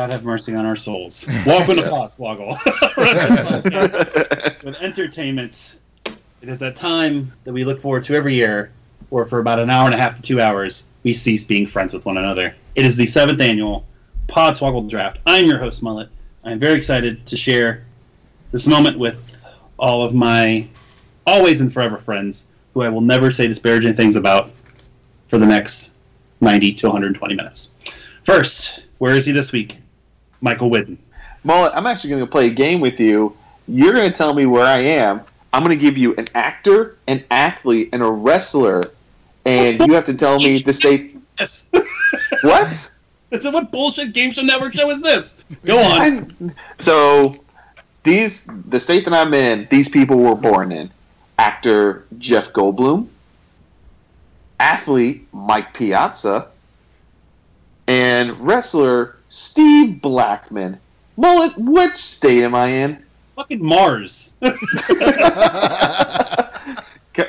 God have mercy on our souls. Welcome to Podswoggle with entertainment. It is that time that we look forward to every year, where for about an hour and a half to two hours, we cease being friends with one another. It is the seventh annual Podswoggle Draft. I'm your host, Mullet. I'm very excited to share this moment with all of my always and forever friends, who I will never say disparaging things about for the next 90 to 120 minutes. First, where is he this week? Michael Whidden. Mullet, I'm actually going to play a game with you. You're going to tell me where I am. I'm going to give you an actor, an athlete, and a wrestler, and you have to tell me the state. Yes. What? I said, what bullshit game show network show is this? Go on. I- so these the state that I'm in, these people were born in. Actor Jeff Goldblum, athlete Mike Piazza, and wrestler Steve Blackman. Mullet, which state am I in? Fucking Mars.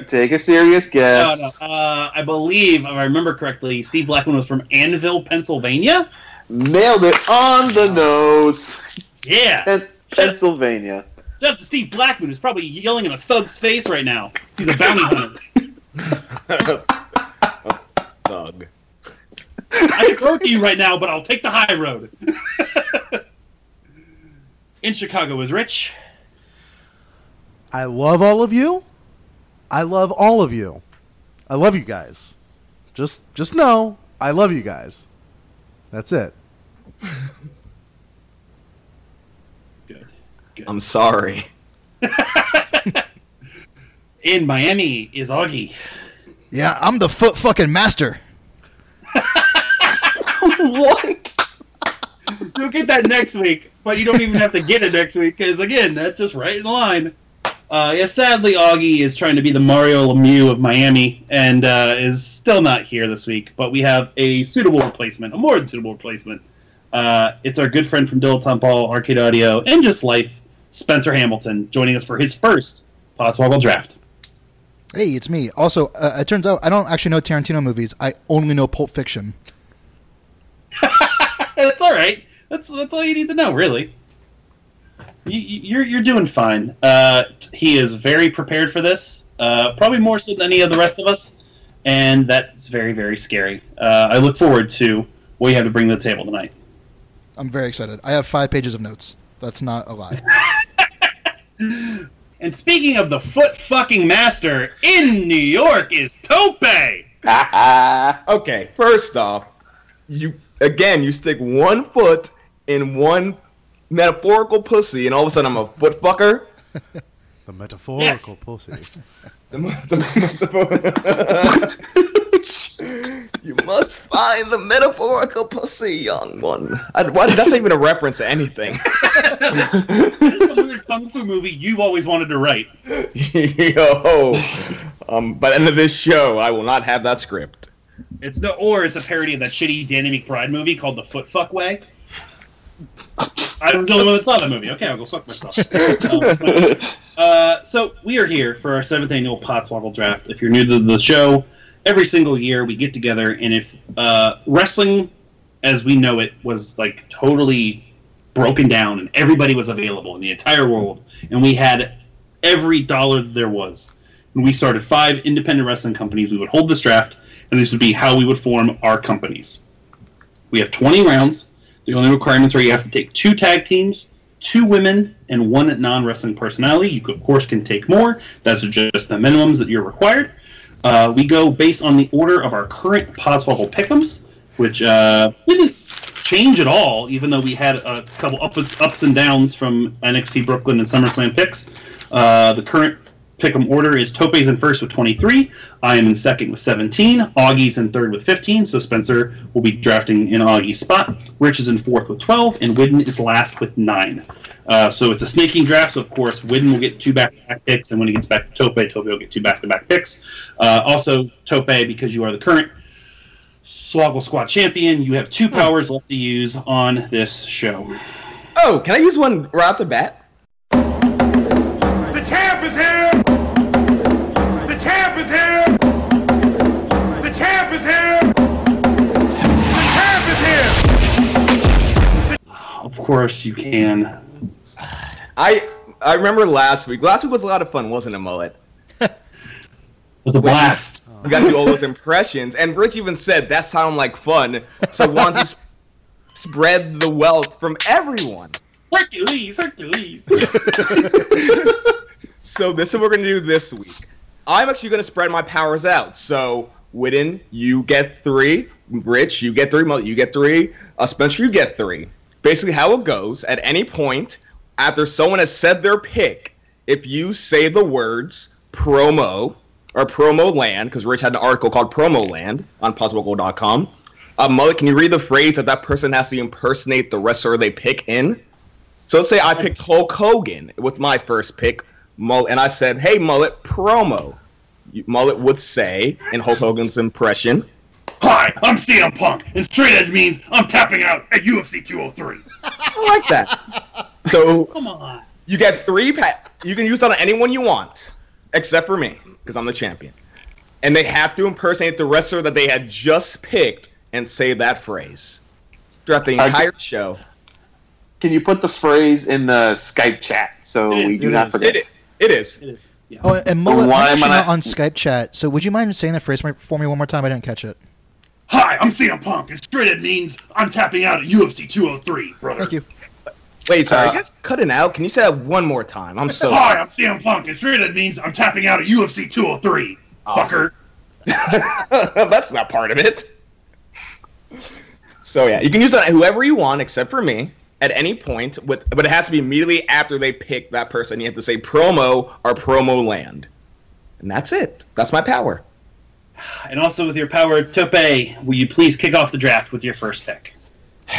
Take a serious guess. no. Uh, I believe, if I remember correctly, Steve Blackman was from Annville, Pennsylvania. Nailed it on the nose. Yeah. Pen- Pennsylvania. Except to Steve Blackman, who's probably yelling in a thug's face right now. He's a bounty hunter. Thug. I can throw it to you right now, but I'll take the high road. in Chicago is Rich. I love all of you. I love all of you. I love you guys. Just just know I love you guys. That's it. Good. I'm sorry. In Miami is Augie. Yeah, I'm the foot fucking master. what? You'll get that next week, but you don't even have to get it next week because again, that's just right in line. Uh, yeah, sadly, Augie is trying to be the Mario Lemieux of Miami and uh, is still not here this week. But we have a suitable replacement, a more than suitable replacement. Uh, it's our good friend from Dilettante Ball, Arcade Audio, and Just Life, Spencer Hamilton, joining us for his first Podswoggle draft. Hey, it's me. Also, uh, it turns out I don't actually know Tarantino movies. I only know Pulp Fiction. That's all right. That's that's all you need to know, really. You, you- you're you're doing fine. Uh, he is very prepared for this, uh, probably more so than any of the rest of us, and that's very very scary. Uh, I look forward to what you have to bring to the table tonight. I'm very excited. I have five pages of notes. That's not a lie. And speaking of the foot fucking master in New York is Tope. Okay, first off, you again you stick one foot in one metaphorical pussy, and all of a sudden I'm a foot fucker. The metaphorical Yes. pussy. you must find the metaphorical pussy, young one. I, why, that's not even a reference to anything. It's a weird kung fu movie you've always wanted to write. Yo, um, by the end of this show, I will not have that script. It's no, or it's a parody of that shitty Danny McBride movie called The Foot Fuck Way. I'm the only one that saw that movie. Okay, I'll go fuck myself. Um, uh, so we are here for our seventh annual Podswoggle Draft. If you're new to the show, every single year we get together, and if uh, wrestling, as we know it, was like totally broken down, and everybody was available in the entire world, and we had every dollar that there was, and we started five independent wrestling companies, we would hold this draft, and this would be how we would form our companies. We have 20 rounds. The only requirements are you have to take two tag teams, two women, and one non wrestling personality. You, of course, can take more. That's just the minimums that you're required. Uh, we go based on the order of our current Podswoggle pick'ems, which uh, didn't change at all, even though we had a couple ups, ups and downs from NXT Brooklyn and SummerSlam picks. Uh, the current pick'em order is Tope's in first with 23. I am in second with 17. Augie's in third with 15. So Spencer will be drafting in Augie's spot. Rich is in fourth with 12, and Widden is last with nine. Uh, so it's a snaking draft. So of course, Widden will get two back-to-back picks, and when he gets back to Tope, Tope will get two back-to-back picks. Uh, also, Tope, because you are the current Swoggle Squad champion, you have two powers left to use on this show. Oh, can I use one right off the bat? Course, you can. I I remember last week. Last week was a lot of fun, wasn't it, Mullet? With a blast. You got to do all those impressions, and Rich even said that sounded like fun. So I want to s- spread the wealth from everyone. Hercules, Hercules. So this is what we're gonna do this week. I'm actually gonna spread my powers out. So Widden, you get three. Rich, you get three. Mullet, you get three. Uh, Spencer, you get three. Basically, how it goes at any point after someone has said their pick, if you say the words promo or promo land, because Rich had an article called Promo Land on PosibleGold.com. Uh, Mullet, can you read the phrase that that person has to impersonate the wrestler they pick in? So let's say I picked Hulk Hogan with my first pick, Mullet, and I said, "Hey, Mullet, promo." Mullet would say in Hulk Hogan's impression, Hi, I'm CM Punk, and straight edge means I'm tapping out at UFC 203. "I like that." So Come on. you get three. Pa- you can use that on anyone you want, except for me, because I'm the champion. And they have to impersonate the wrestler that they had just picked and say that phrase throughout the I- entire show. Can you put the phrase in the Skype chat so It we do it not is. forget? It is. It is. It is. Yeah. Oh, and Mullet, Why I'm am I not not- on Skype chat, so would you mind saying that phrase for me one more time? I didn't catch it. Hi, I'm CM Punk, and straight edge means I'm tapping out at UFC 203, brother. Thank you. Wait, sorry, Uh, you guys cutting out? Can you say that one more time? I'm so. Hi, I'm CM Punk, and straight edge means I'm tapping out at UFC 203, Awesome. fucker. That's not part of it. So yeah, you can use that whoever you want, except for me, at any point. With but it has to be immediately after they pick that person. You have to say promo or promo land, and that's it. That's my power. And also with your power, Tope, will you please kick off the draft with your first pick?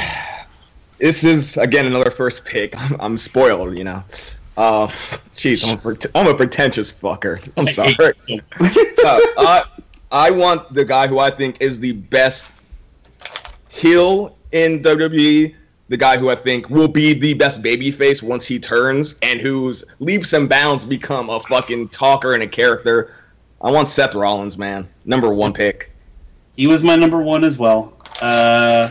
This is again another first pick. I'm, I'm spoiled, you know. Uh, jeez, I'm, pret- I'm a pretentious fucker. I'm sorry. I, I want the guy who I think is the best heel in WWE, the guy who I think will be the best babyface once he turns, and whose leaps and bounds become a fucking talker and a character. I want Seth Rollins, man. Number one pick. He was my number one as well. Uh,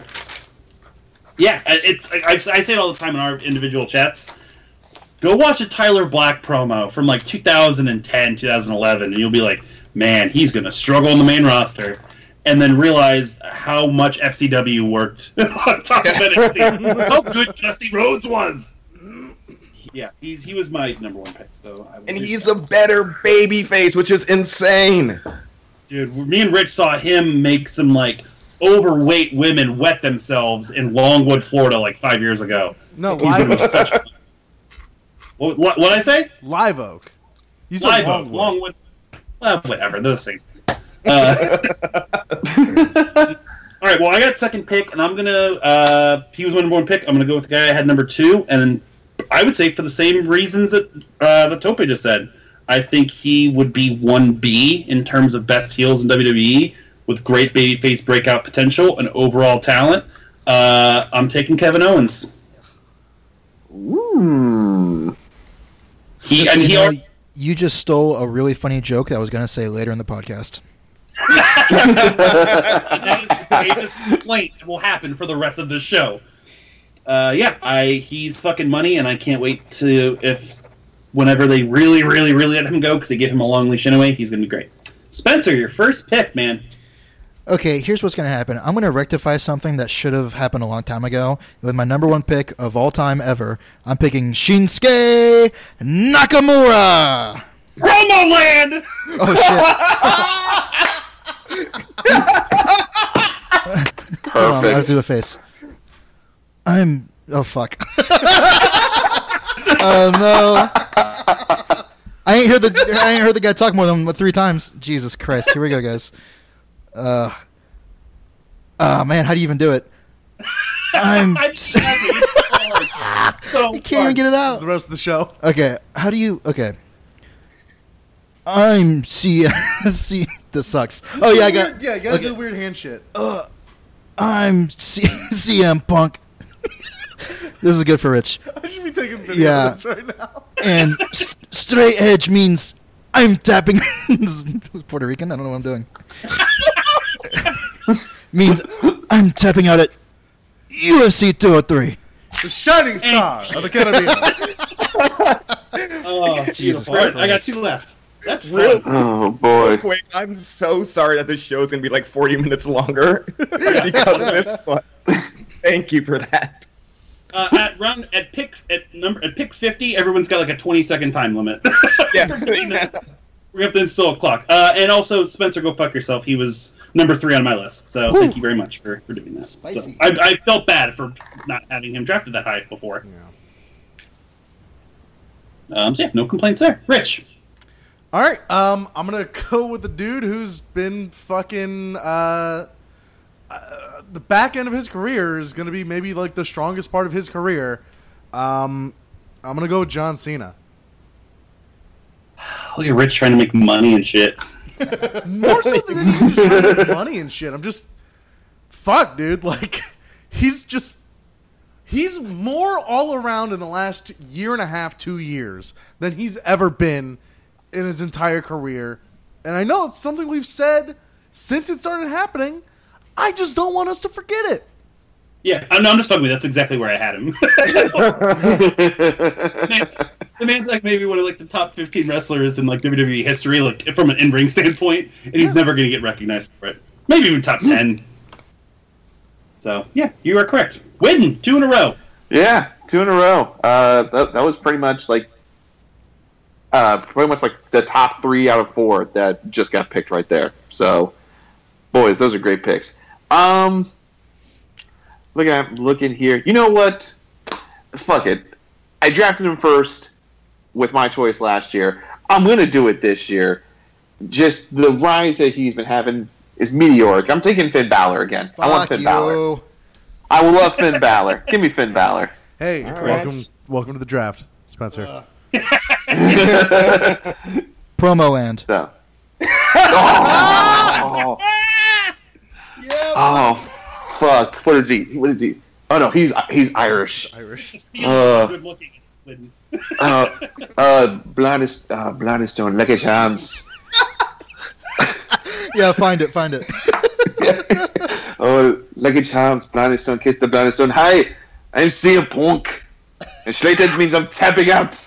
yeah, it's I, I say it all the time in our individual chats. Go watch a Tyler Black promo from like 2010, 2011, and you'll be like, man, he's gonna struggle on the main roster, and then realize how much FCW worked on top of NXT. how good Dusty Rhodes was. Yeah, he's he was my number one pick. So I will And he's that. a better baby face, which is insane. Dude, me and Rich saw him make some like overweight women wet themselves in Longwood, Florida, like five years ago. No, He's gonna Live Oak. such. What what what I say? Live Oak. You said Live Oak, Longwood. Longwood. Well, whatever. They're the same. Uh, all right. Well, I got second pick, and I'm gonna. Uh, he was my number one pick. I'm gonna go with the guy I had number two, and I would say for the same reasons that uh, that Tope just said. I think he would be one B in terms of best heels in WWE with great babyface breakout potential and overall talent. Uh, I'm taking Kevin Owens. Ooh. He Just so and you he know, already, you just stole a really funny joke that I was going to say later in the podcast. that is the greatest complaint that will happen for the rest of the show. Uh, yeah, I he's fucking money, and I can't wait to if whenever they really, really, really let him go because they give him a long leash anyway. He's gonna be great. Spencer, your first pick, man. Okay, here's what's going to happen. I'm going to rectify something that should have happened a long time ago. With my number one pick of all time ever, I'm picking Shinsuke Nakamura. Promo land. Oh shit! Hold on, I have Perfect. to do a face. I'm. Oh fuck. oh no. I ain't heard the I ain't heard the guy talk more than what, three times. Jesus Christ! Here we go, guys. Uh, oh man, how do you even do it? I'm. I just had it. It's hard. So You can't even get it out. the rest of the show. Okay, how do you? Okay. I'm see see. This sucks. Oh yeah, I got. Yeah, you gotta okay. do the weird hand shit. Uh, I'm C- CM Punk. This is good for Rich. I should be taking video Yeah. of this right now. And s- straight edge means I'm tapping. this is Puerto Rican. I don't know what I'm doing. means I'm tapping out at UFC 203. The shining star of the Caribbean. Oh, Jesus beautiful. All right, I got two left. That's Real fun. Oh boy. quick, I'm so sorry that this show's gonna be like 40 minutes longer because of this one. Thank you for that. Uh, at round at pick at number at pick fifty, everyone's got like a twenty second time limit. Yeah. we have to install a clock. Uh, and also, Spencer, go fuck yourself. He was number three on my list. So thank you very much for, for doing that. So, I, I felt bad for not having him drafted that high before. Yeah. Um, so yeah, no complaints there. Rich. All right, um, I'm gonna go with the dude who's been fucking. Uh, the back end of his career is gonna be maybe like the strongest part of his career. Um, I'm gonna go with John Cena. Look at Rich trying to make money and shit. More so than just trying to make money and shit. I'm just fuck, dude. Like he's just he's more all around in the last year and a half, two years than he's ever been in his entire career. And I know it's something we've said since it started happening. I just don't want us to forget it. Yeah, I'm, I'm just talking. That's exactly where I had him. the, man's, the man's like maybe one of like the top 15 wrestlers in like WWE history, like from an in-ring standpoint, and he's never going to get recognized for it. Maybe even top 10. So yeah, you are correct. Win two in a row. Yeah, two in a row. Uh, that, that was pretty much like, uh, pretty much like the top three out of four that just got picked right there. So, boys, those are great picks. Um, look at looking here. You know what? Fuck it. I drafted him first with my choice last year. I'm gonna do it this year. Just the rise that he's been having is meteoric. I'm taking Finn Balor again. I want Fuck Finn Balor. I will love Finn Balor. Give me Finn Balor. Hey, right. welcome, welcome to the draft, Spencer. Promo land. So. oh. Oh, fuck! What is he? What is he? Oh no, he's he's Irish. Irish. He's Uh. good looking. Win. Uh, uh, Blindest, uh, Blindestone, Lucky Charms. Yeah, find it, find it. Oh, Lucky Charms, Blindestone, kiss the Blindestone. Hi, I'm CM Punk. And straight edge means I'm tapping out.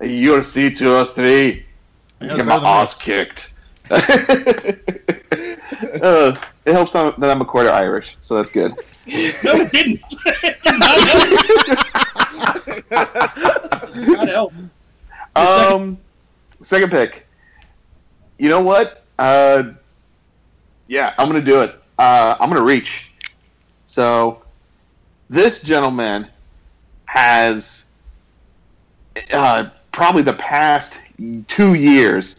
You're C203. Yeah, Get my ass kicked. uh, it helps that I'm a quarter Irish, so that's good. No, it didn't. It did not help. God help. Um, second pick. You know what? Uh, yeah, I'm gonna do it. Uh, I'm gonna reach. So, this gentleman has uh, probably the past two years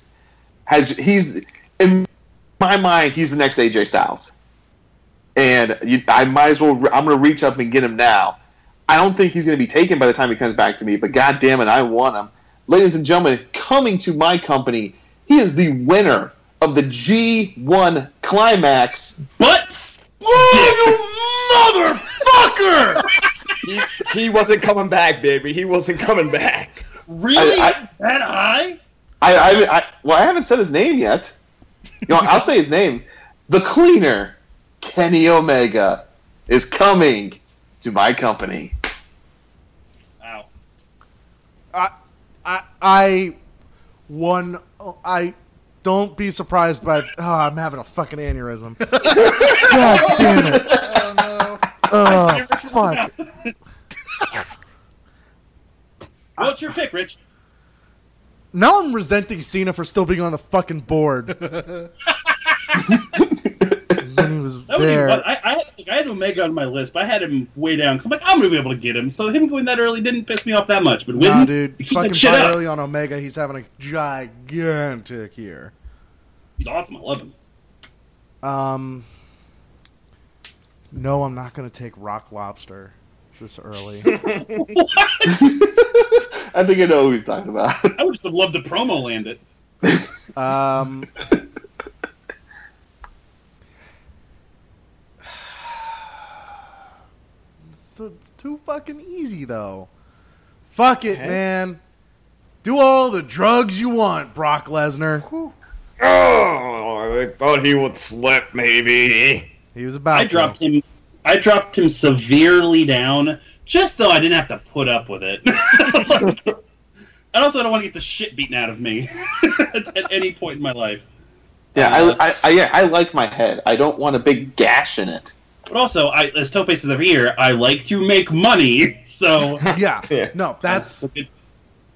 has he's in my mind he's the next AJ Styles, and you, I might as well. I'm gonna reach up and get him now. I don't think he's going to be taken by the time he comes back to me, but god damn it, I want him. Ladies and gentlemen, coming to my company, he is the winner of the G1 Climax. What? Oh, you motherfucker! He, he wasn't coming back, baby. He wasn't coming back. Really? I- I- that high? I, I, I, well, I haven't said his name yet. You know, I'll say his name. The cleaner, Kenny Omega, is coming to my company. Wow. I, I, I, one, I don't be surprised by. Oh, I'm having a fucking aneurysm. God damn it! Oh no. Oh fuck! What's your pick, Rich? Now I'm resenting Cena for still being on the fucking board. when he was That would be, there. I, I, I had had Omega on my list, but I had him way down because I'm like, I'm gonna be able to get him. So him going that early didn't piss me off that much. But when Nah, dude. you keep Fucking shit buy up, early on Omega. He's having a gigantic year. he's awesome. I love him. Um, no, I'm not going to take Rock Lobster this early. I think I know who he's talking about. I would just have loved to promo land it. Um, so it's too fucking easy though. Fuck it, Okay. man. Do all the drugs you want, Brock Lesnar. Oh, I thought he would slip, maybe. He was about. I to. dropped him. I dropped him severely down, just so I didn't have to put up with it. and also, I don't want to get the shit beaten out of me at, at any point in my life. Yeah, Uh, I, I, I, yeah, I like my head. I don't want a big gash in it. But also, I, as Tope says every year, I like to make money. So Yeah. Yeah. No, that's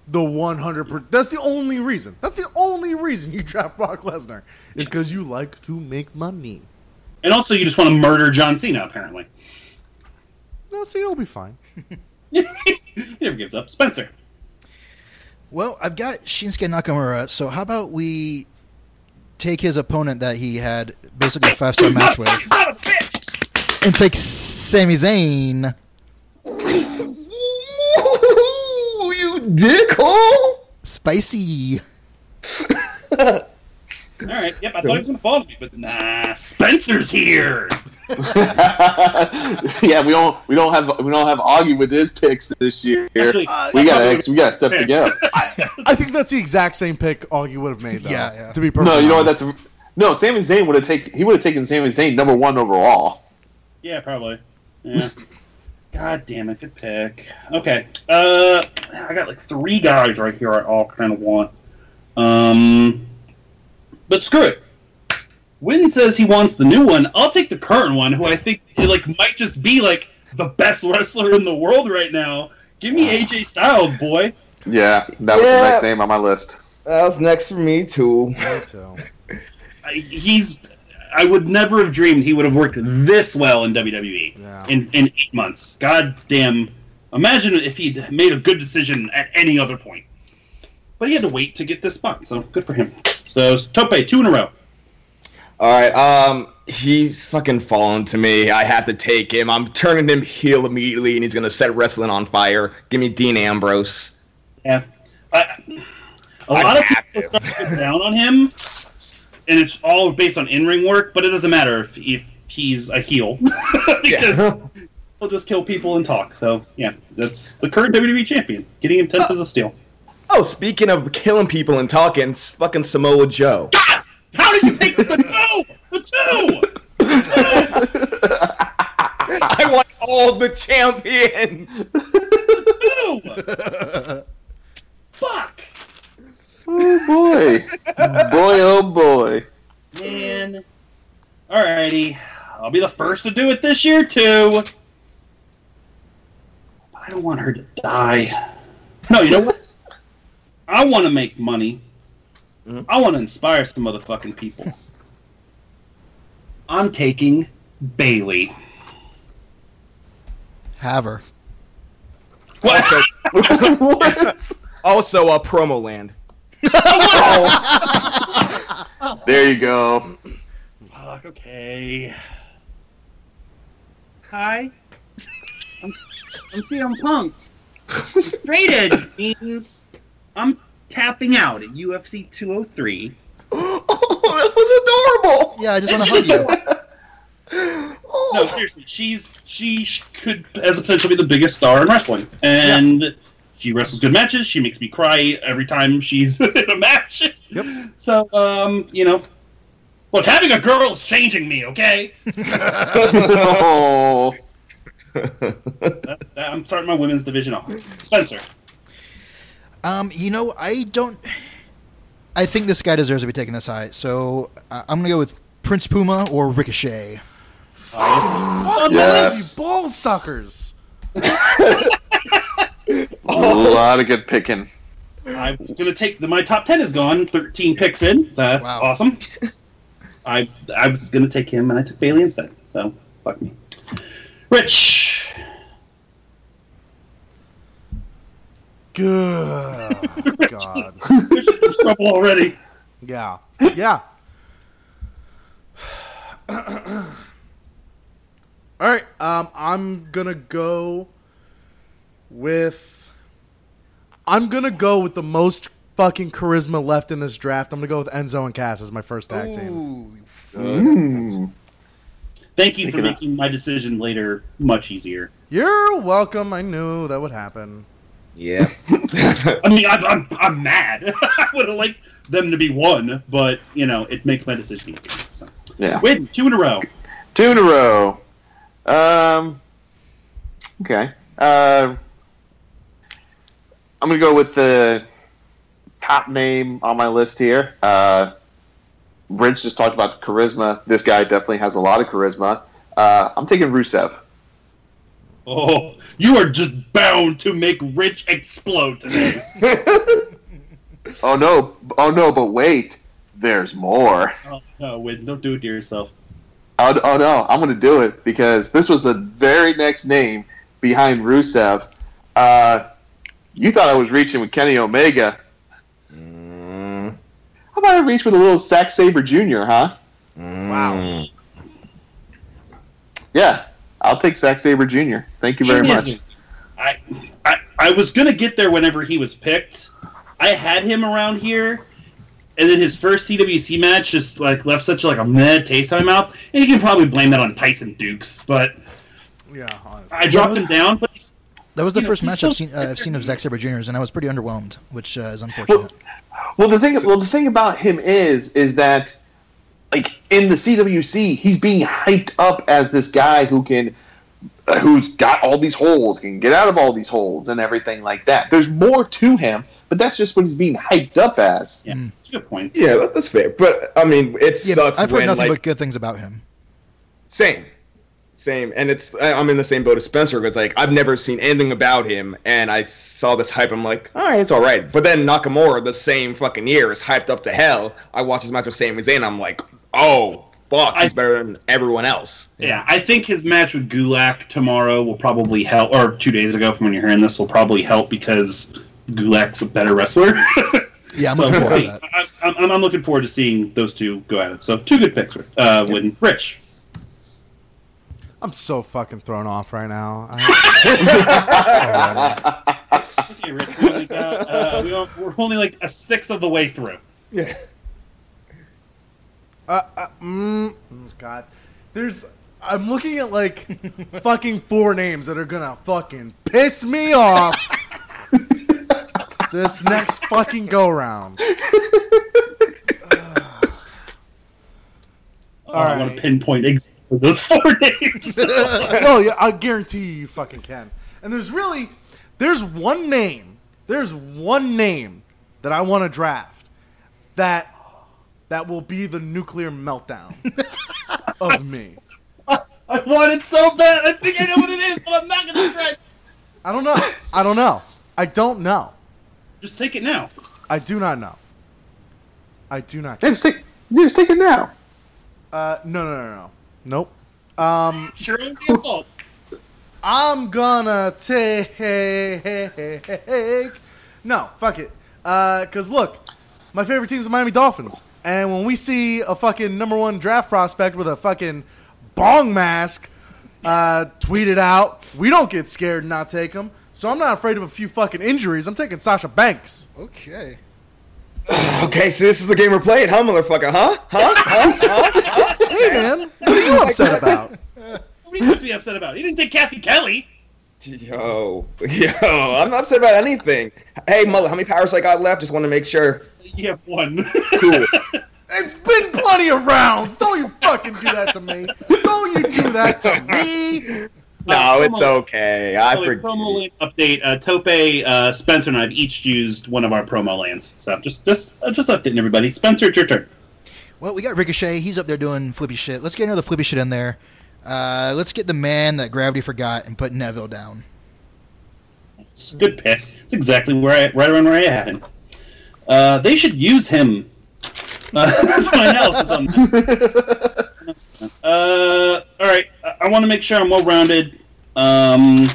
the 100. Per- that's the only reason. That's the only reason you draft Brock Lesnar is because you like to make money. and also, you just want to murder John Cena. Apparently, No, see, it'll be fine. he never gives up. Spencer. Well, I've got Shinsuke Nakamura, so how about we take his opponent that he had basically a five star match with Son of a bitch! and take Sami Zayn. You dickhole! Spicy. All right. Yep. I thought he was gonna follow me, but nah. Spencer's here. yeah, we don't we don't have we don't have Augie with his picks this year. Actually, we gotta thought we gotta step together. I think that's the exact same pick Augie would have made, though. Yeah, yeah. To be perfect. No, you know what? That's no. Sami Zayn would have taken he would have taken Sami Zayn number one overall. Yeah, probably. Yeah. God damn it, good pick. Okay. Uh I got like three guys right here I all kind of want. Um but screw it. Win says he wants the new one. I'll take the current one, who I think like might just be like the best wrestler in the world right now. Give me AJ Styles, boy. Yeah, that was Yeah. the next name on my list. That was next for me, too. Me too. I, he's. I would never have dreamed he would have worked this well in WWE Yeah. in in eight months. God damn! Imagine if he'd made a good decision at any other point. But he had to wait to get this spot, so good for him. So Tope, two in a row. All right, um, he's fucking fallen to me. I have to take him. I'm turning him heel immediately, and he's gonna set wrestling on fire. Give me Dean Ambrose. Yeah. I, a I lot of people to. start to get down on him, and it's all based on in-ring work. But it doesn't matter if if he's a heel because he'll just kill people and talk. So yeah, that's the current WWE champion. Getting him tenth as a steal. Oh, speaking of killing people and talking, fucking Samoa Joe. God, how did you take the two? The two. I want all the champions. Two. Fuck, Oh boy, boy, oh boy. man. Alrighty, I'll be the first to do it this year too. I don't want her to die. No, you know what? I want to make money. Mhm. I want to inspire some motherfucking people. I'm taking Bayley. Have her. What? what? Also, uh, promo land. There you go. Fuck, okay. Hi. I'm, I'm CM Punk. Straight edge means I'm tapping out at UFC 203. oh, that was adorable. Yeah, I just want to hug you. No, seriously, she's she could has the potential to be the biggest star in wrestling, and she wrestles good matches. She makes me cry every time she's in a match. Yep. So, um, you know, look, having a girl is changing me. Okay, oh, That- that- I'm starting my women's division off. Spencer. Um, you know, I don't. I think this guy deserves to be taken this high, so I- I'm gonna go with Prince Puma or Ricochet. Fuck Yes. you ball suckers. a lot of good picking. I'm gonna take the, my top ten is gone. Thirteen picks in. That's Wow. awesome. I I was gonna take him and I took Bayley instead. So fuck me. Rich. Good. God. Rich trouble already. Yeah. Yeah. All right. Um, I'm gonna go with. I'm gonna go with the most fucking charisma left in this draft. I'm gonna go with Enzo and Cass as my first tag team. Ooh. Mm. Thank you for making my decision later much easier. You're welcome. I knew that would happen. Yeah. I mean, I'm, I'm, I'm mad. I would have liked them to be one, but, you know, it makes my decision easier. So. Yeah. Win, two in a row. Two in a row. Um. Okay. Uh, I'm gonna go with the top name on my list here. Uh, Rich just talked about charisma. This guy definitely has a lot of charisma. Uh, I'm taking Rusev. Oh, you are just bound to make Rich explode today. Oh no! Oh no! But wait, there's more. oh, no, Win, don't do it to yourself. Oh, oh no! I'm gonna do it because this was the very next name behind Rusev. Uh, you thought I was reaching with Kenny Omega. Mm, How about I reach with a little Zack Sabre Jr., huh? wow. Yeah, I'll take Zack Sabre Jr. Thank you very Thing much. I, I, I was gonna get there whenever he was picked. I had him around here, and then his first CWC match just like left such like a meh taste in my mouth. And you can probably blame that on Tyson Dux, but Yeah. Honestly. I dropped that him down. But That was the You know, first match so- I've seen. Uh, I've seen of Zack Sabre Jr.'s, and I was pretty underwhelmed, which uh, is unfortunate. Well, the thing, well, the thing about him is, is that, like in the CWC, he's being hyped up as this guy who can, uh, who's got all these holes, can get out of all these holes, and everything like that. There's more to him, but that's just what he's being hyped up as. yeah, that's a good point. Yeah, that- that's fair. But I mean, it yeah, sucks I've heard when nothing like but good things about him. same, same, and it's I- I'm in the same boat as Spencer because like I've never seen anything about him, and I saw this hype. I'm like, all right, it's all right. But then Nakamura, the same fucking year, is hyped up to hell. I watch his match with Sami Zayn. I'm like, oh fuck, he's I- better than everyone else. Yeah, I think his match with Gulak tomorrow will probably help, or two days ago from when you're hearing this will probably help because Gulak's a better wrestler. Yeah, I'm so looking we'll forward to that. I, I'm, I'm looking forward to seeing those two go at it. So two good picks. Uh, Win, Rich. I'm so fucking thrown off right now. Okay, Rich. we're only, got, uh, we are only like a sixth of the way through. Yeah. Uh, uh, mm, God, there's. I'm looking at like fucking four names that are gonna fucking piss me off. this next fucking go round. All right. I want to pinpoint exactly those four names. no, yeah, I guarantee you, you fucking can. And there's really, there's one name, there's one name that I want to draft that that will be the nuclear meltdown of me. I want it so bad. I think I know what it is, but I'm not going to try. I don't know. I don't know. I don't know. Just take it now. I do not know. I do not. Yeah, just take, yeah, just take it now. Uh, no, no, no, no. Nope. Um, Sure, it your fault. I'm gonna take. No, fuck it. Uh, cause look, my favorite team's the Miami Dolphins, and when we see a fucking number one draft prospect with a fucking bong mask uh, tweeted out, we don't get scared and not take him. So I'm not afraid of a few fucking injuries. I'm taking Sasha Banks. Okay. Okay, so this is the game we're playing, huh, motherfucker? Huh? Huh? Huh? huh? Hey man, what are you upset about? What are you supposed to be upset about? He didn't take Cathy Kelley. Yo, yo, I'm not upset about anything. Hey, mother, how many powers I got left? Just want to make sure. You have one. Cool. It's been plenty of rounds. Don't you fucking do that to me. Don't you do that to me. No, Uh, it's promo- okay. I wait, forgive. promo lane update. Uh, Tope, uh, Spencer, and I've each used one of our promo lands. So just, just, uh, just updating everybody. Spencer, it's your turn. Well, we got Ricochet. He's up there doing flippy shit. Let's get another flippy shit in there. Uh, let's get the man that Gravity forgot and put Neville down. It's a good pick. It's exactly where I, right around where I had him. Uh, they should use him. Uh, that's my analysis on that. Uh, all right. I, I want to make sure I'm well rounded. Um.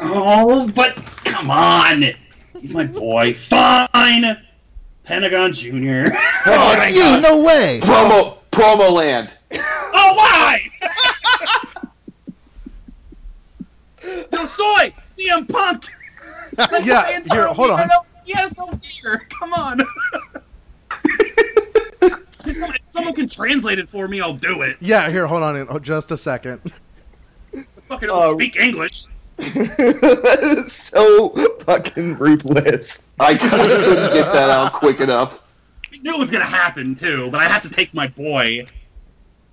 Oh, but come on, he's my boy. Fine, Pentagon Junior. Fuck you, no way. Promo promo land. Oh, why? no soy, CM Punk. Yeah, here, hold on. He has no fear. Come on. if someone can translate it for me, I'll do it. Yeah, here, hold on in oh, just a second. Fucking don't Uh, speak English. that is so fucking ruthless. I couldn't get that out quick enough. I knew it was gonna happen too, but I had to take my boy.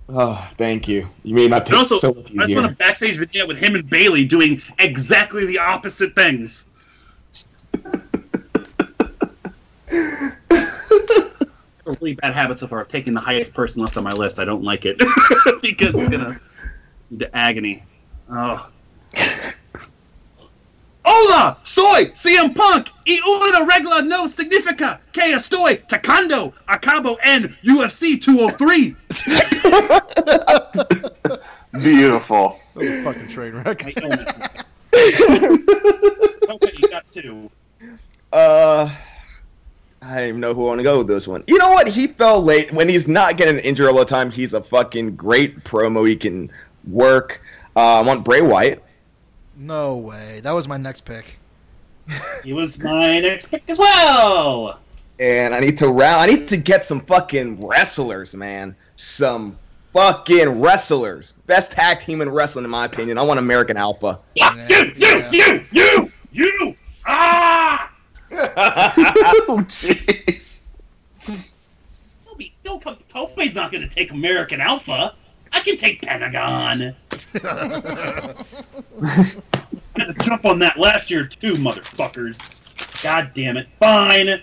Oh, thank you. You made my pick also, so much I just easier. want a backstage video with him and Bayley doing exactly the opposite things. a really bad habit so far of taking the highest person left on my list. I don't like it because it's gonna lead to agony. Oh. Hola! Soy! CM Punk! Y una regla no significa que estoy tocando a cabo en UFC 203! Beautiful. That was a fucking train wreck. My illness is- okay, you got two. Uh, I don't even know who I want to go with this one. You know what? He fell late. When he's not getting injured all the time, he's a fucking great promo. He can work. Uh, I want Bray Wyatt. No way. That was my next pick. He was my next pick as well. And I need to round. I need to get some fucking wrestlers, man. Some fucking wrestlers. Best tag team in wrestling, in my opinion. I want American Alpha. Yeah, you, you, you, you, you. Ah! oh jeez. Toby. Toby's not going to take American Alpha. I can take Pentagon. I had to jump on that last year too, motherfuckers. God damn it. Fine.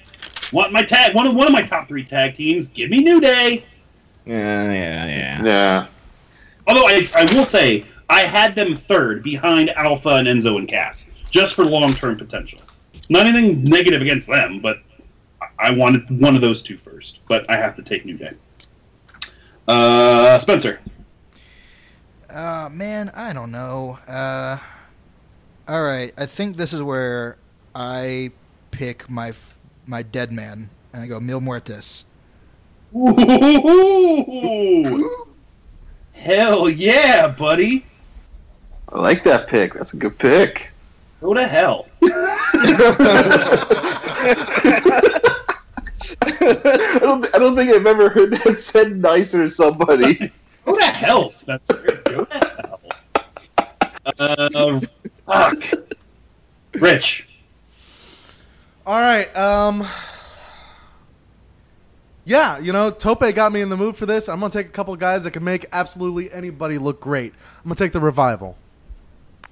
Want my tag? One of one of my top three tag teams. Give me New Day. yeah, yeah, yeah. Yeah. Although I, I will say I had them third behind Alpha and Enzo and Cass, just for long term potential. Not anything negative against them, but I- I wanted one of those two first. But I have to take New Day. Uh, Spencer. Uh, man, I don't know. Uh, all right, I think this is where I pick my f- my dead man, and I go Mil Muertes. Ooh, hell yeah, buddy. I like that pick. That's a good pick. Go to hell. I don't, I don't think I've ever heard that said nicer to somebody. Go to hell, Spencer. Go to hell. Uh, fuck. Rich. All right. Um. Yeah, you know, Tope got me in the mood for this. I'm gonna take a couple of guys that can make absolutely anybody look great. I'm gonna take the revival.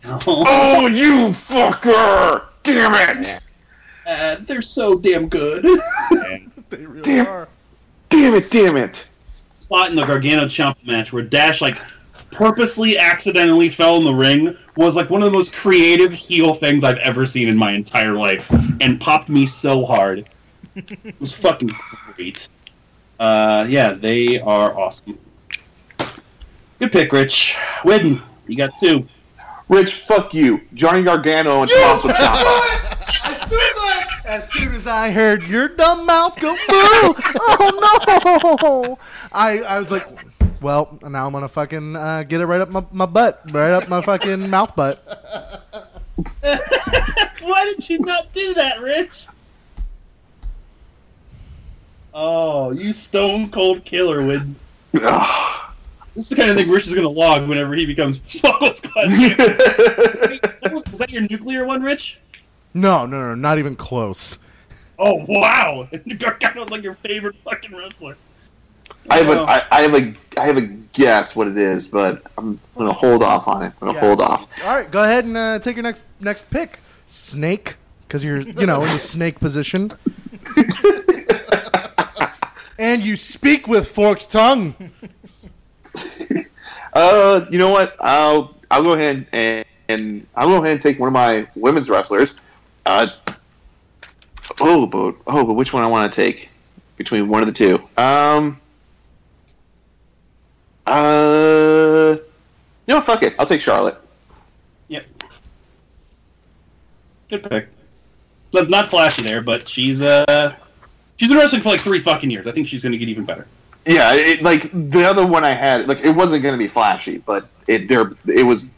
oh, you fucker! Damn it! Uh, they're so damn good. They really Damn. are. Damn it! Damn it! Spot in the Gargano Ciampa match where Dash like purposely accidentally fell in the ring was like one of the most creative heel things I've ever seen in my entire life, and popped me so hard. It was fucking great. Uh, yeah, they are awesome. Good pick, Rich. Widden, you got two. Rich, fuck you. Johnny Gargano and Tommaso Ciampa. As soon as, I, as soon as I heard your dumb mouth go boo, oh no! I I was like, well, now I'm gonna fucking uh, get it right up my, my butt, right up my fucking mouth butt. Why did you not do that, Rich? Oh, you stone cold killer, Widden. Ugh. This is the kind of thing Rich is going to log whenever he becomes Fuckle Squad. Was that your nuclear one, Rich? No, no, no, not even close. Oh wow! Gargano's like your favorite fucking wrestler. I have a I, I have a I have a guess what it is, but I'm gonna hold off on it. I'm gonna Yeah. hold off. All right, go ahead and uh, take your next next pick, Snake, because you're you know in the snake position, and you speak with forked tongue. Uh, you know what? I'll I'll go ahead and, and I'll go ahead and take one of my women's wrestlers. Uh, oh, but oh, but which one I want to take between one of the two? Um, uh, no, fuck it. I'll take Charlotte. Yep. Good pick. Not, not flashy there, but she's uh she's been wrestling for like three fucking years. I think she's gonna get even better. Yeah, it, like the other one I had, like it wasn't going to be flashy, but it there it was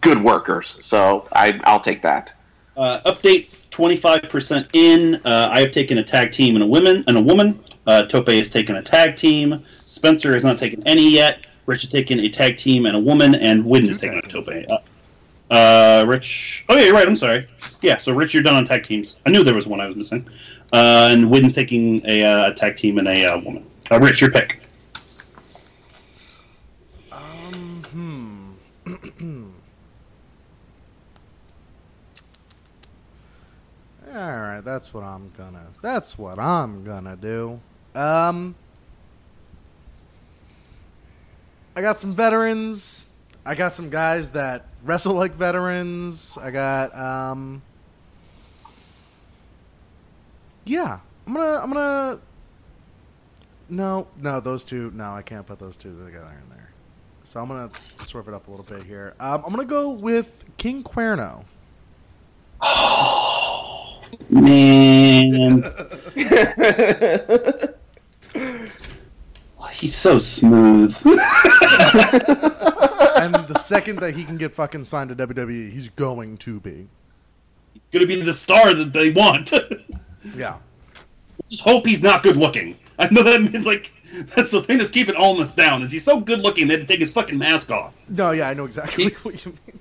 good workers, so I I'll take that. Uh, update: twenty five percent in. Uh, I have taken a tag team and a woman and a woman. Uh, Tope has taken a tag team. Spencer has not taken any yet. Rich has taken a tag team and a woman, and Win has taken a Tope. Uh, uh, Rich. Oh yeah, you're right. I'm sorry. Yeah, so Rich, you're done on tag teams. I knew there was one I was missing. Uh, and Win's taking a, uh, tag team and a uh, woman. Uh, Rich, your pick. Um, hmm. All right, that's what I'm gonna. That's what I'm gonna do. Um, I got some veterans. I got some guys that wrestle like veterans. I got um. Yeah, I'm gonna. I'm gonna. No, no, those two. No, I can't put those two together in there. So I'm gonna swerve it up a little bit here. Um, I'm gonna go with King Cuerno. Man, he's so smooth. and the second that he can get fucking signed to WWE, he's going to be. Gonna be the star that they want. Yeah. Just hope he's not good looking. I know that means like that's the thing that's keeping all this down. Is he's so good looking they had to take his fucking mask off. No, yeah, I know exactly what you mean.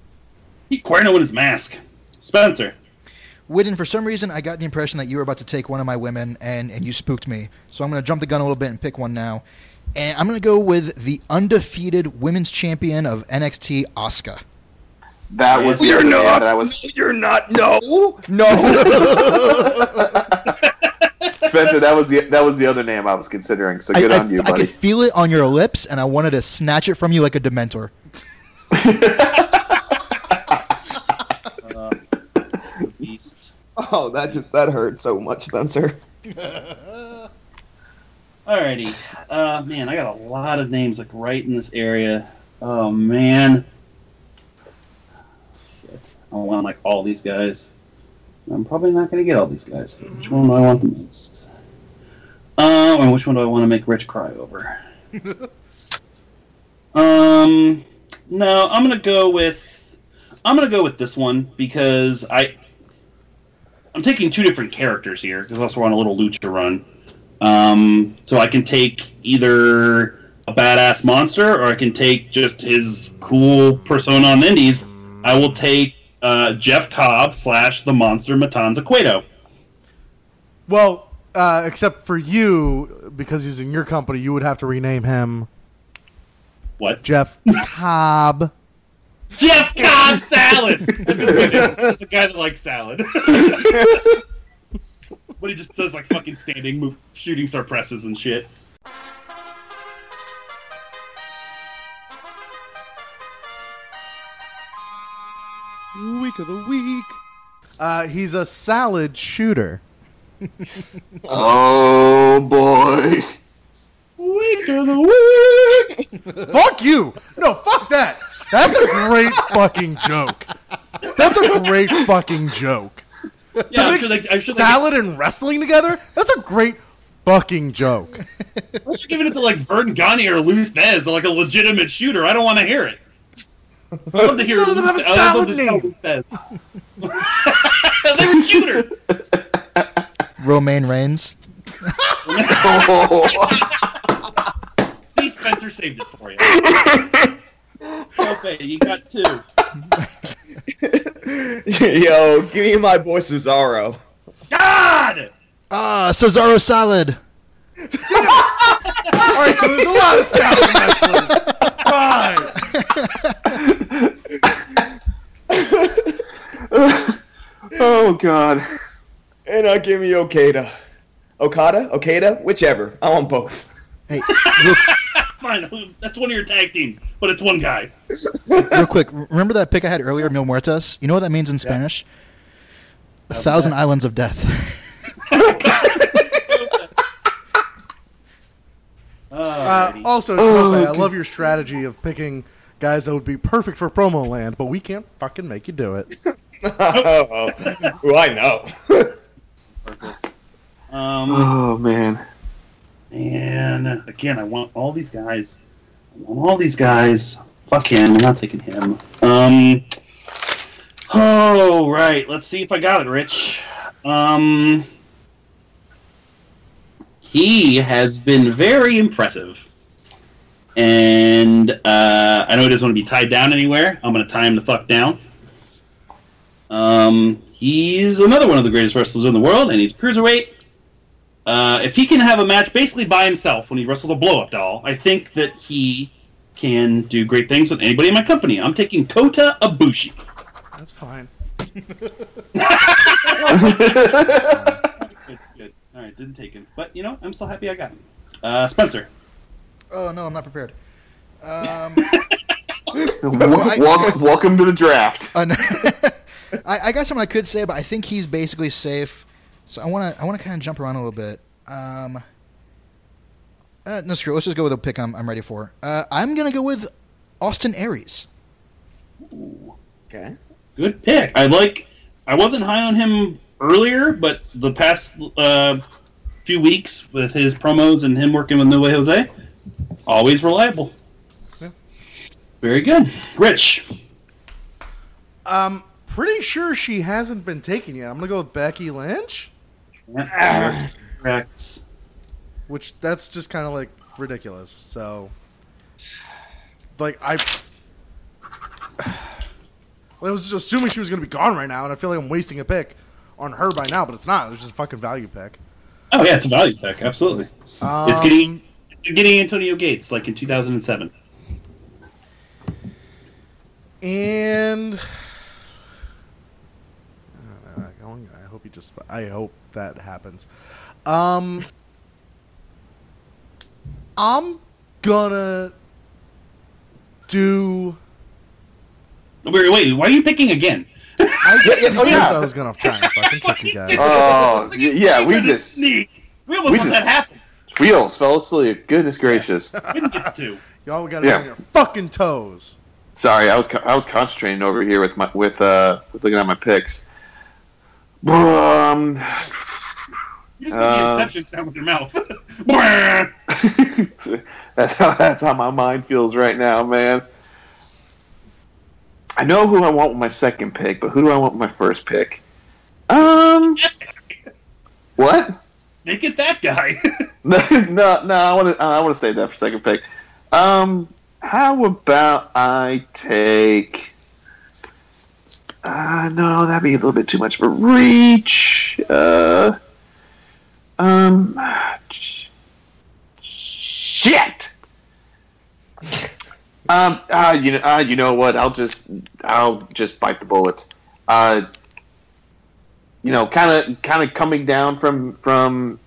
He Cuerno in his mask. Spencer. Widden, for some reason, I got the impression that you were about to take one of my women, and, and you spooked me. So I'm going to jump the gun a little bit and pick one now. And I'm going to go with the undefeated women's champion of NXT, Asuka. That was You're other not. that I was You're not. No. No. Spencer. That was the that was the other name I was considering. So I, good I- on you, buddy. I could feel it on your lips, and I wanted to snatch it from you like a Dementor. oh, that just that hurt so much, Spencer. Alrighty. Uh, man, I got a lot of names like right in this area. Oh man. Shit. I want like all these guys. I'm probably not gonna get all these guys. Which one do I want the most? Um, and which one do I want to make Rich cry over? um, no, I'm gonna go with. I'm gonna go with this one because I. I'm taking two different characters here because also we're on a little lucha run. Um, so I can take either a badass monster or I can take just his cool persona on the indies. I will take uh, Jeff Cobb slash the monster Matanza Cueto. Well, uh, except for you, because he's in your company, you would have to rename him What? Jeff Cobb. Jeff Cobb salad. That's his name. That's the guy that likes salad. but he just does like fucking standing move, shooting star presses and shit. Week of the week. Uh, he's a salad shooter. oh boy. Week of the week. fuck you! No, fuck that. That's a great fucking joke. That's a great fucking joke. Yeah, to mix sure they, I'm sure they salad and wrestling together? That's a great fucking joke. Unless you're giving it to like Verne Gagne or Lou Thesz, like a legitimate shooter, I don't want to hear it. I'd love to hear. None of them have a I'd love salad name. tell Lou Thesz. they were shooters. Romaine Reigns. oh. See, Spencer saved it for you. Okay, you got two. Yo, give me my boy Cesaro. God! Ah, Cesaro salad. All right, so there's a lot of salad wrestlers. Fine. oh god. And uh, give me Okada. Okada? Okada? Whichever. I want both. Hey, real, Fine, that's one of your tag teams, but it's one guy. real quick, remember that pick I had earlier, Mil Muertes? You know what that means in Spanish? A thousand islands of death. Uh, also, Oh, Tope, I love your strategy of picking Guys, that would be perfect for promo land, but we can't fucking make you do it. oh, well, I know. Um, Oh man. And again, I want all these guys. I want all these guys. Fuck him. I'm not taking him. Um. Oh right. Let's see if I got it, Rich. Um. He has been very impressive, and uh, I know he doesn't want to be tied down anywhere. I'm going to tie him the fuck down. Um, he's another one of the greatest wrestlers in the world, and he's cruiserweight. Uh, if he can have a match basically by himself when he wrestles a blow up doll, I think that he can do great things with anybody in my company. I'm taking Kota Ibushi. That's fine. Good, good. All right, didn't take him, but you know, I'm still happy I got him. Uh, Spencer. Oh no, I'm not prepared. Um, Wel- wel- welcome to the draft. I, I got something I could say, but I think he's basically safe. So I want to I want to kind of jump around a little bit. Um, uh, no, screw. it. Let's just go with a pick I'm, I'm ready for. Uh, I'm gonna go with Austin Aries. Okay. Good pick. I like. I wasn't high on him earlier, but the past uh, few weeks with his promos and him working with No Way Jose, always reliable. Yeah. Very good. Rich. Um, pretty sure she hasn't been taken yet. I'm gonna go with Becky Lynch, Correct. which that's just kind of like ridiculous. So, like I, I was just assuming she was gonna be gone right now, and I feel like I'm wasting a pick on her by now, but it's not. It's just a fucking value pick. Oh yeah, it's a value pick. Absolutely. Um, it's getting it's getting Antonio Gates like in 2007. And Uh, going- I hope you just. I hope that happens. Um, I'm gonna do. Wait, wait. Why are you picking again? I, Yeah, yeah, oh, yeah. I was gonna try and fucking trick you guys. Oh y- yeah, we just We almost we let just- that happen. we almost fell asleep. Goodness gracious. We didn't get to. Y'all gotta Yeah. be on your fucking toes. Sorry, I was I was concentrating over here with my with uh with looking at my picks. Um, You just made the Uh, exception sound with your mouth. that's how that's how my mind feels right now, man. I know who I want with my second pick, but who do I want with my first pick? Um, what? Make it that guy. no, no, no. I want to. I want to save that for second pick. Um, how about I take? Uh, no, that'd be a little bit too much of a reach. Uh, um, shit. Um, uh, you know, uh, you know what? I'll just, I'll just bite the bullet. Uh, you know, kind of, kind of coming down from from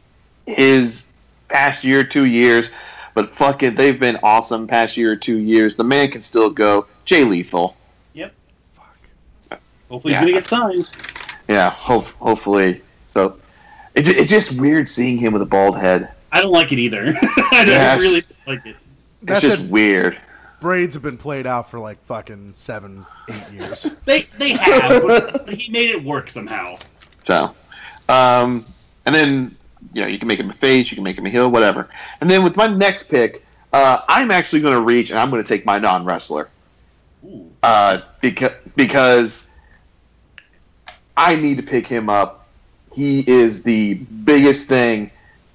his past year, two years, but fuck it, they've been awesome past year or two years. The man can still go. Jay Lethal. Hopefully Yeah. he's gonna get signed. Yeah, hope, hopefully. So, it's it's just weird seeing him with a bald head. I don't like it either. I don't Yes. really like it. It's That's just it. weird. Braids have been played out for like fucking seven, eight years. They they have, but, but he made it work somehow. So, um, and then you know you can make him a face, you can make him a heel, whatever. And then with my next pick, uh, I'm actually going to reach and I'm going to take my non wrestler Ooh. uh, because because I need to pick him up. He is the biggest thing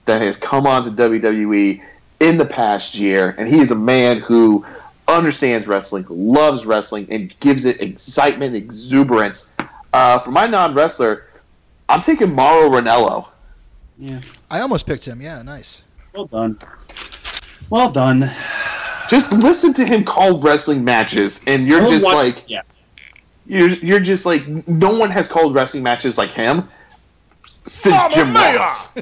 that has come onto WWE in the past year, and he is a man who understands wrestling, loves wrestling, and gives it excitement, exuberance. Uh, for my non wrestler, I'm taking Mauro Ranallo. Yeah. I almost picked him. Yeah, nice. Well done. Well done. Just listen to him call wrestling matches, and you're just watch- like yeah. You're you're just like no one has called wrestling matches like him since Mamma Jim mia! Ross.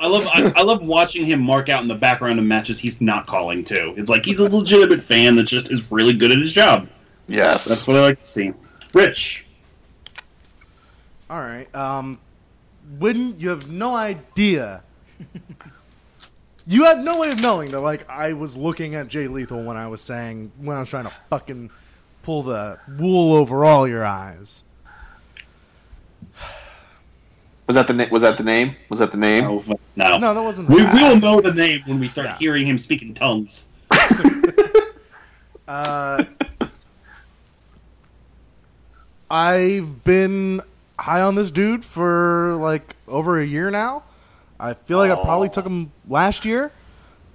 I love I, I love watching him mark out in the background of matches he's not calling too. It's like he's a legitimate fan that just is really good at his job. Yes. That's what I like to see. Rich. All right. Um, when you have no idea You had no way of knowing that, like, I was looking at Jay Lethal when I was saying, when I was trying to fucking pull the wool over all your eyes. Was that the na- was that the name? Was that the name? No, no. No, that wasn't. We will know the name when we start Yeah. hearing him speak in tongues. Uh, I've been high on this dude for like over a year now. I feel like I probably took him last year,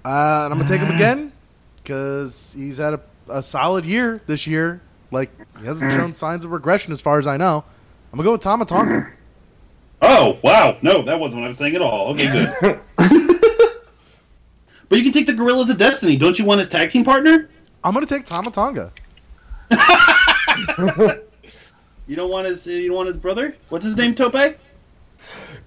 uh, and I'm gonna take him again because he's had a, a solid year this year. Like he hasn't mm. shown signs of regression as far as I know. I'm gonna go with Tama Tonga. Oh, wow. No, that wasn't what I was saying at all. Okay, good. but you can take the Guerrillas of Destiny. Don't you want his tag team partner? I'm gonna take Tama Tonga. You don't want his you don't want his brother? What's his name, Tope?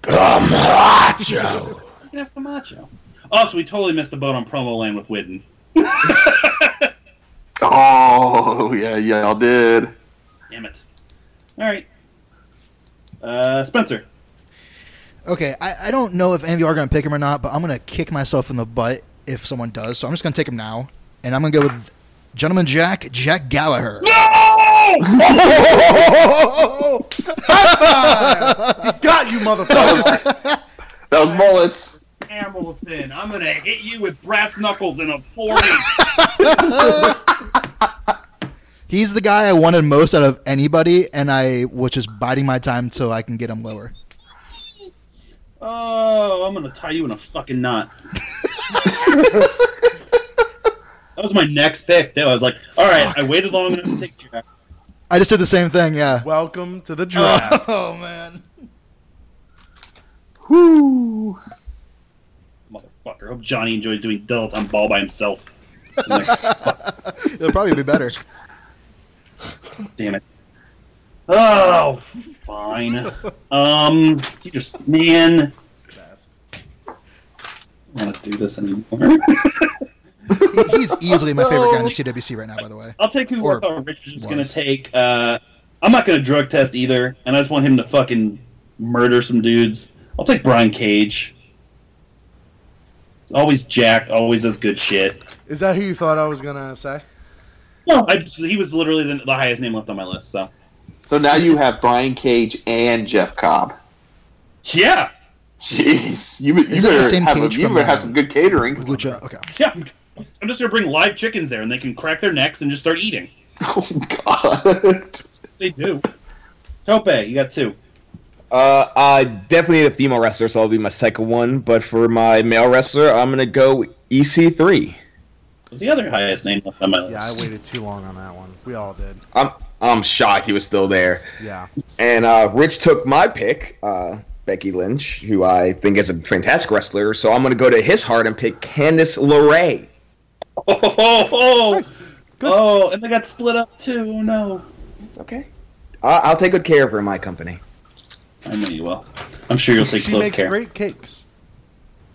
Camacho. You can have Camacho. Oh, so we totally missed the boat on promo land with Widden. Oh yeah, y'all did. Damn it. Alright. Uh Spencer. Okay, I, I don't know if any of you are going to pick him or not, but I'm going to kick myself in the butt if someone does. So I'm just going to take him now, and I'm going to go with Gentleman Jack, Jack Gallagher. No! He got you, motherfucker. That was bullets. Hamilton, I'm gonna hit you with brass knuckles in a 40. He's the guy I wanted most out of anybody, and I was just biding my time till I can get him lower. oh, I'm gonna tie you in a fucking knot. that was my next pick. Too. I was like, all right, I waited long enough to take Jack. I just did the same thing, yeah. Welcome to the draft. Oh, man. Whoo. Motherfucker. Hope Johnny enjoys doing Dilettante ball by himself. Like, It'll probably be better. damn it. Oh, fine. Um, you just man. I don't want to do this anymore. He's easily my favorite guy in the CWC right now, by the way. I'll take who Or I thought Rich was just gonna take. Uh, I'm not gonna drug test either, and I just want him to fucking murder some dudes. I'll take Brian Cage. He's always jacked, always does good shit. Is that who you thought I was gonna say? No, I just, he was literally the, the highest name left on my list. So So now you have Brian Cage and Jeff Cobb. yeah, Jeez, you, you Is the better same have a, you from, better have uh, some good catering. Lucha, okay. yeah. I'm just gonna bring live chickens there, and they can crack their necks and just start eating. Oh God. They do. Tope, you got two. Uh, I definitely need a female wrestler, so I'll be my second one. But for my male wrestler, I'm gonna go EC3. What's the other highest name left on my Yeah. I waited too long on that one. We all did. I'm I'm shocked he was still there. Yeah. And uh, Rich took my pick, uh, Becky Lynch, who I think is a fantastic wrestler. So I'm gonna go to his heart and pick Candice LeRae. Oh, oh, oh, Nice. Good. oh, and they got split up too. Oh, no. It's okay. I- I'll take good care of her in my company. I know you will. I'm sure you'll take She close makes care. great cakes.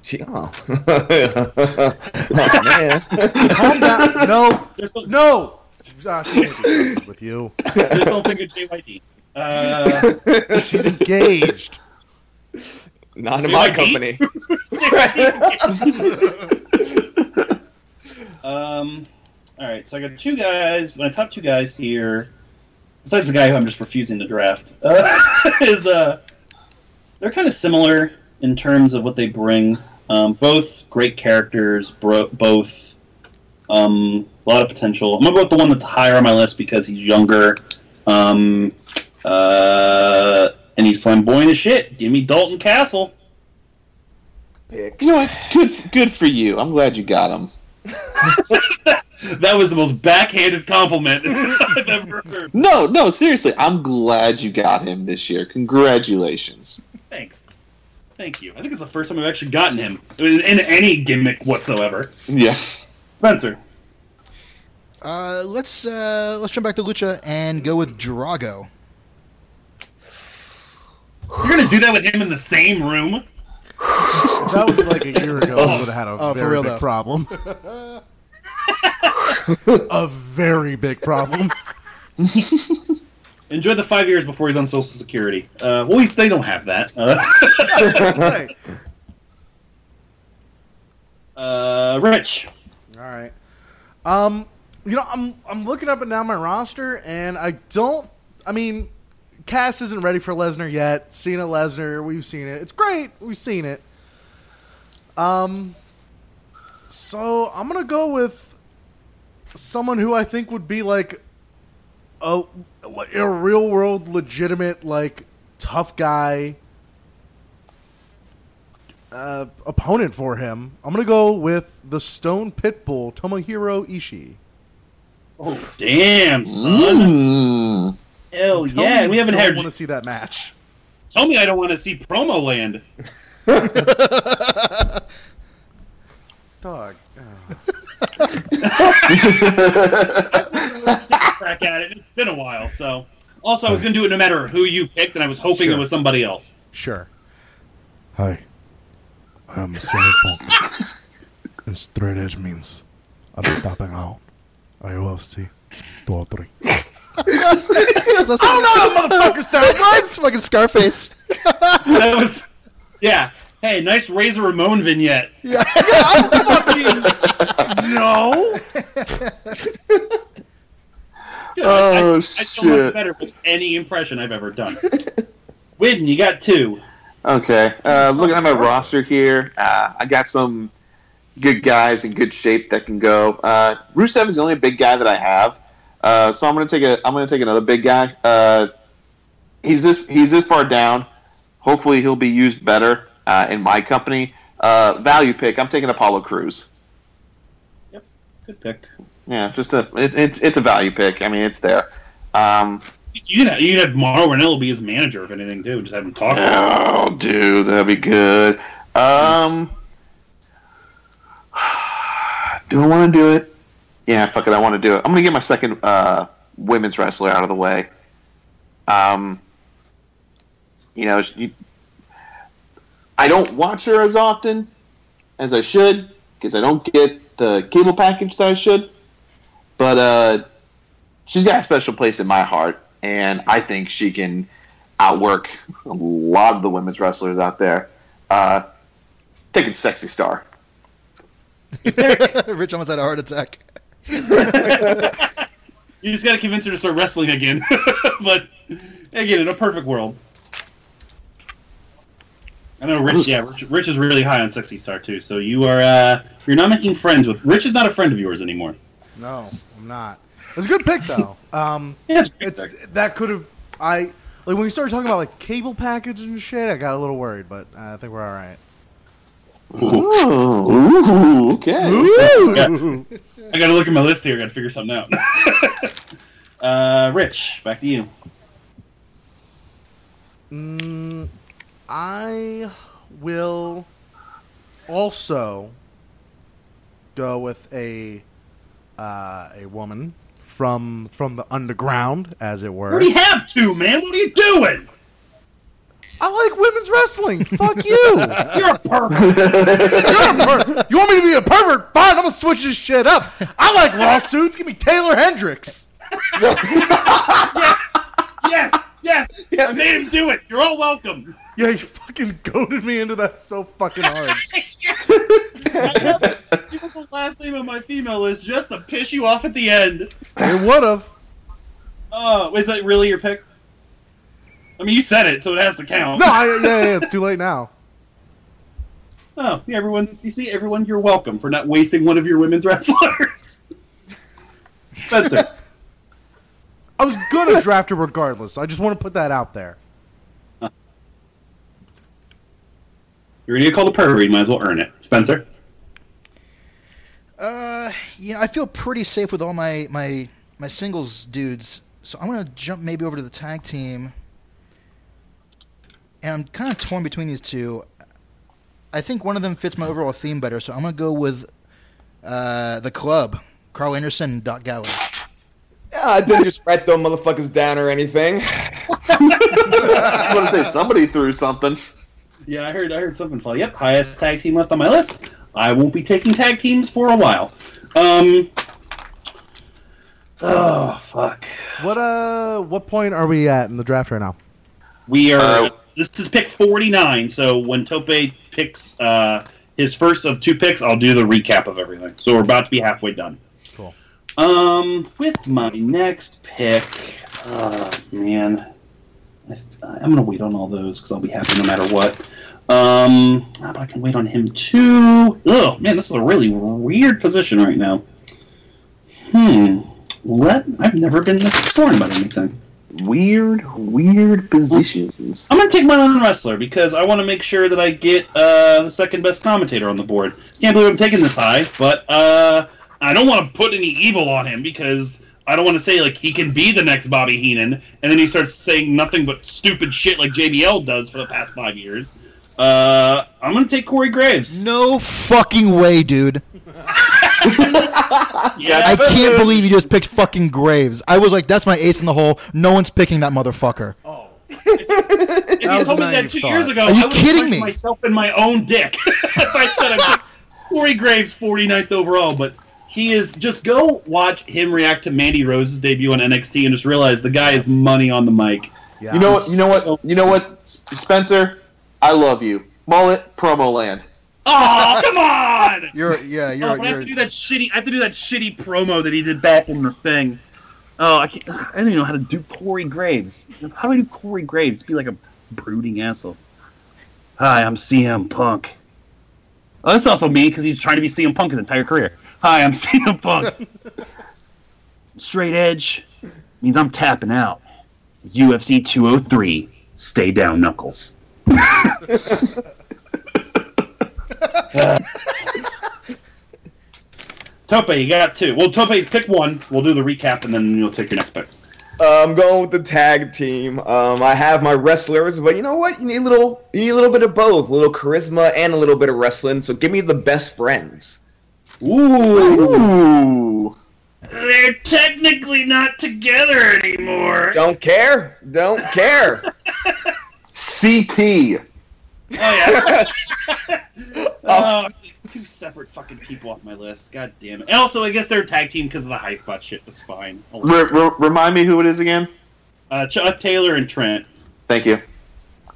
She, oh. oh man. Calm down. No, no. She can't be trusted with you. just don't think of JYD. Uh, She's engaged. Not in my company. um, all right, so I got two guys. My top two guys here, besides the guy who I'm just refusing to draft, uh, is uh, they're kind of similar in terms of what they bring. Um, both great characters, bro- both um, a lot of potential. I'm gonna go with the one that's higher on my list because he's younger, um, uh, and he's flamboyant as shit. Give me Dalton Castle. Pick. You know what? Good, good for you. I'm glad you got him. That was the most backhanded compliment I've ever heard. No, no, seriously. I'm glad you got him this year. Congratulations. Thanks. Thank you. I think it's the first time I've actually gotten him in, in any gimmick whatsoever. Yeah. Spencer. Uh, let's uh, let's jump back to Lucha and go with Drago. You're gonna do that with him in the same room? That was like a year ago, we would have had a Oh, for very real, big though. problem. a very big problem. Enjoy the five years before he's on Social Security. Uh, well, they don't have that. Uh, Uh, Rich. All right. Um, you know, I'm I'm looking up and down my roster, and I don't. I mean, Cass isn't ready for Lesnar yet. Cena Lesnar, we've seen it. It's great. We've seen it. Um, so I'm gonna go with someone who I think would be like a a real world legitimate like tough guy uh, opponent for him. I'm gonna go with the Stone Pitbull Tomohiro Ishii. Oh, damn, son. Mm. Hell Tell yeah. me We haven't you had. want to see that match. Tell me I don't want to see promo land. Dog. Crack at it. It's been a while, so. Also, I was going to do it no matter who you picked, and I was hoping Sure. it was somebody else. Sure. Hi. I'm CM Punk. and straight edge means I'm tapping out. I will see. Two or three. oh no, motherfucker! Sounds like it's fucking Scarface. That was. Yeah. Hey, nice Razor Ramon vignette. Yeah. I was fucking no. Good. Oh, I, I, I don't like shit. better with any impression I've ever done. Win, you got two. Okay. Uh, looking at my roster here, uh, I got some good guys in good shape that can go. Uh, Rusev is the only big guy that I have, uh, so I'm gonna take a I'm gonna take another big guy. Uh, he's this he's this far down. Hopefully, he'll be used better uh, in my company. Uh, value pick. I'm taking Apollo Crews. Yep, good pick. Yeah, just a it, it's it's a value pick. I mean, it's there. Um, You could have, you could have Mauro Ranallo be his manager, if anything, too. Just have him talk. Oh, dude, that'd be good. Um, do I want to do it? Yeah, fuck it, I want to do it. I'm gonna get my second uh, women's wrestler out of the way. Um, you know, you, I don't watch her as often as I should because I don't get the cable package that I should. But uh, she's got a special place in my heart, and I think she can outwork a lot of the women's wrestlers out there. Uh, taking sexy star. Rich almost had a heart attack. You just got to convince her to start wrestling again. but again, in a perfect world. I know Rich. Yeah, Rich, Rich is really high on Sexy Star too. So you are uh, you're not making friends with Rich. Is not a friend of yours anymore. No, I'm not. It's a good pick though. Um, Yeah, it's, a great it's pick. that could have I like when you started talking about like cable package and shit. I got a little worried, but I think we're all right. Ooh, ooh, okay. Ooh. I got to look at my list here. I got to figure something out. uh, Rich, back to you. Mm, I will also go with a uh, a woman from from the underground, as it You were. already have two, man. What are you doing? I like women's wrestling. Fuck you. You're a pervert. You're a per- you want me to be a pervert? Fine, I'm gonna switch this shit up. I like lawsuits. Give me Taeler Hendrix. Yes, yes, yes. I made him do it. You're all welcome. Yeah, you fucking goaded me into that so fucking hard. It was the last name on my female list just to piss you off at the end. It would have. Oh, is that really your pick? I mean, you said it, so it has to count. No, I, yeah, yeah, it's too late now. Oh, yeah, everyone. You see, everyone, you're welcome for not wasting one of your women's wrestlers. Spencer. I was gonna draft her regardless. I just want to put that out there. You're gonna get called a pervert. You might as well earn it. Spencer. Uh, you know, I feel pretty safe with all my my my singles dudes, so I'm gonna jump maybe over to the tag team. And I'm kind of torn between these two. I think one of them fits my overall theme better, so I'm gonna go with uh, the club, Karl Anderson and Doc Gallows. Yeah, I didn't just write them motherfuckers down or anything. I was gonna say somebody threw something. Yeah, I heard. I heard something fall. Yep, highest tag team left on my list. I won't be taking tag teams for a while. Um. Oh fuck. What uh, what point are we at in the draft right now? We are. Uh, this is pick 49. So when Tope picks uh, his first of two picks, I'll do the recap of everything. So we're about to be halfway done. Cool. Um, with my next pick, uh, man, I, I'm gonna wait on all those because I'll be happy no matter what. Um, ah, but I can wait on him too. Oh man, this is a really weird position right now. Hmm. Let I've never been this torn about anything. Weird, weird positions. I'm gonna take my own wrestler because I want to make sure that I get uh, the second best commentator on the board. Can't believe I'm taking this high, but uh, I don't want to put any evil on him because I don't want to say like he can be the next Bobby Heenan, and then he starts saying nothing but stupid shit like JBL does for the past five years. Uh, I'm gonna take Corey Graves. No fucking way, dude. Yeah, I can't believe you just picked fucking Graves. I was like, that's my ace in the hole. No one's picking that motherfucker. Oh. If you was told me that two thought. years ago, Are you I would kidding me? myself in my own dick if I said I picked Corey Graves 49th overall. But he is just go watch him react to Mandy Rose's debut on NXT and just realize the guy is money on the mic. Yeah. You know what? You know what? You know what, Spencer? I love you. Mullet promo land. Oh come on! You're yeah, Oh, you're I have to do that shitty. I have to do that shitty promo that he did back in the thing. Oh, I can't. I don't even know how to do Corey Graves. How do I do Corey Graves? Be like a brooding asshole. Hi, I'm CM Punk. Oh, that's also me because he's trying to be CM Punk his entire career. Hi, I'm CM Punk. Straight edge means I'm tapping out. UFC 203. Stay down, Knuckles. Tope, you got two. Well, Tope, pick one. We'll do the recap, and then you'll take your next pick. Uh, I'm going with the tag team. Um, I have my wrestlers, but you know what? You need a little, you need a little bit of both, a little charisma and a little bit of wrestling. So give me the best friends. Ooh. Ooh. They're technically not together anymore. Don't care. Don't care. CT. Oh, yeah. oh, two separate fucking people off my list. God damn it. And also, I guess they're a tag team because of the high spot shit. That's fine. Re- re- remind me who it is again. Uh, Chuck Taylor and Trent. Thank you.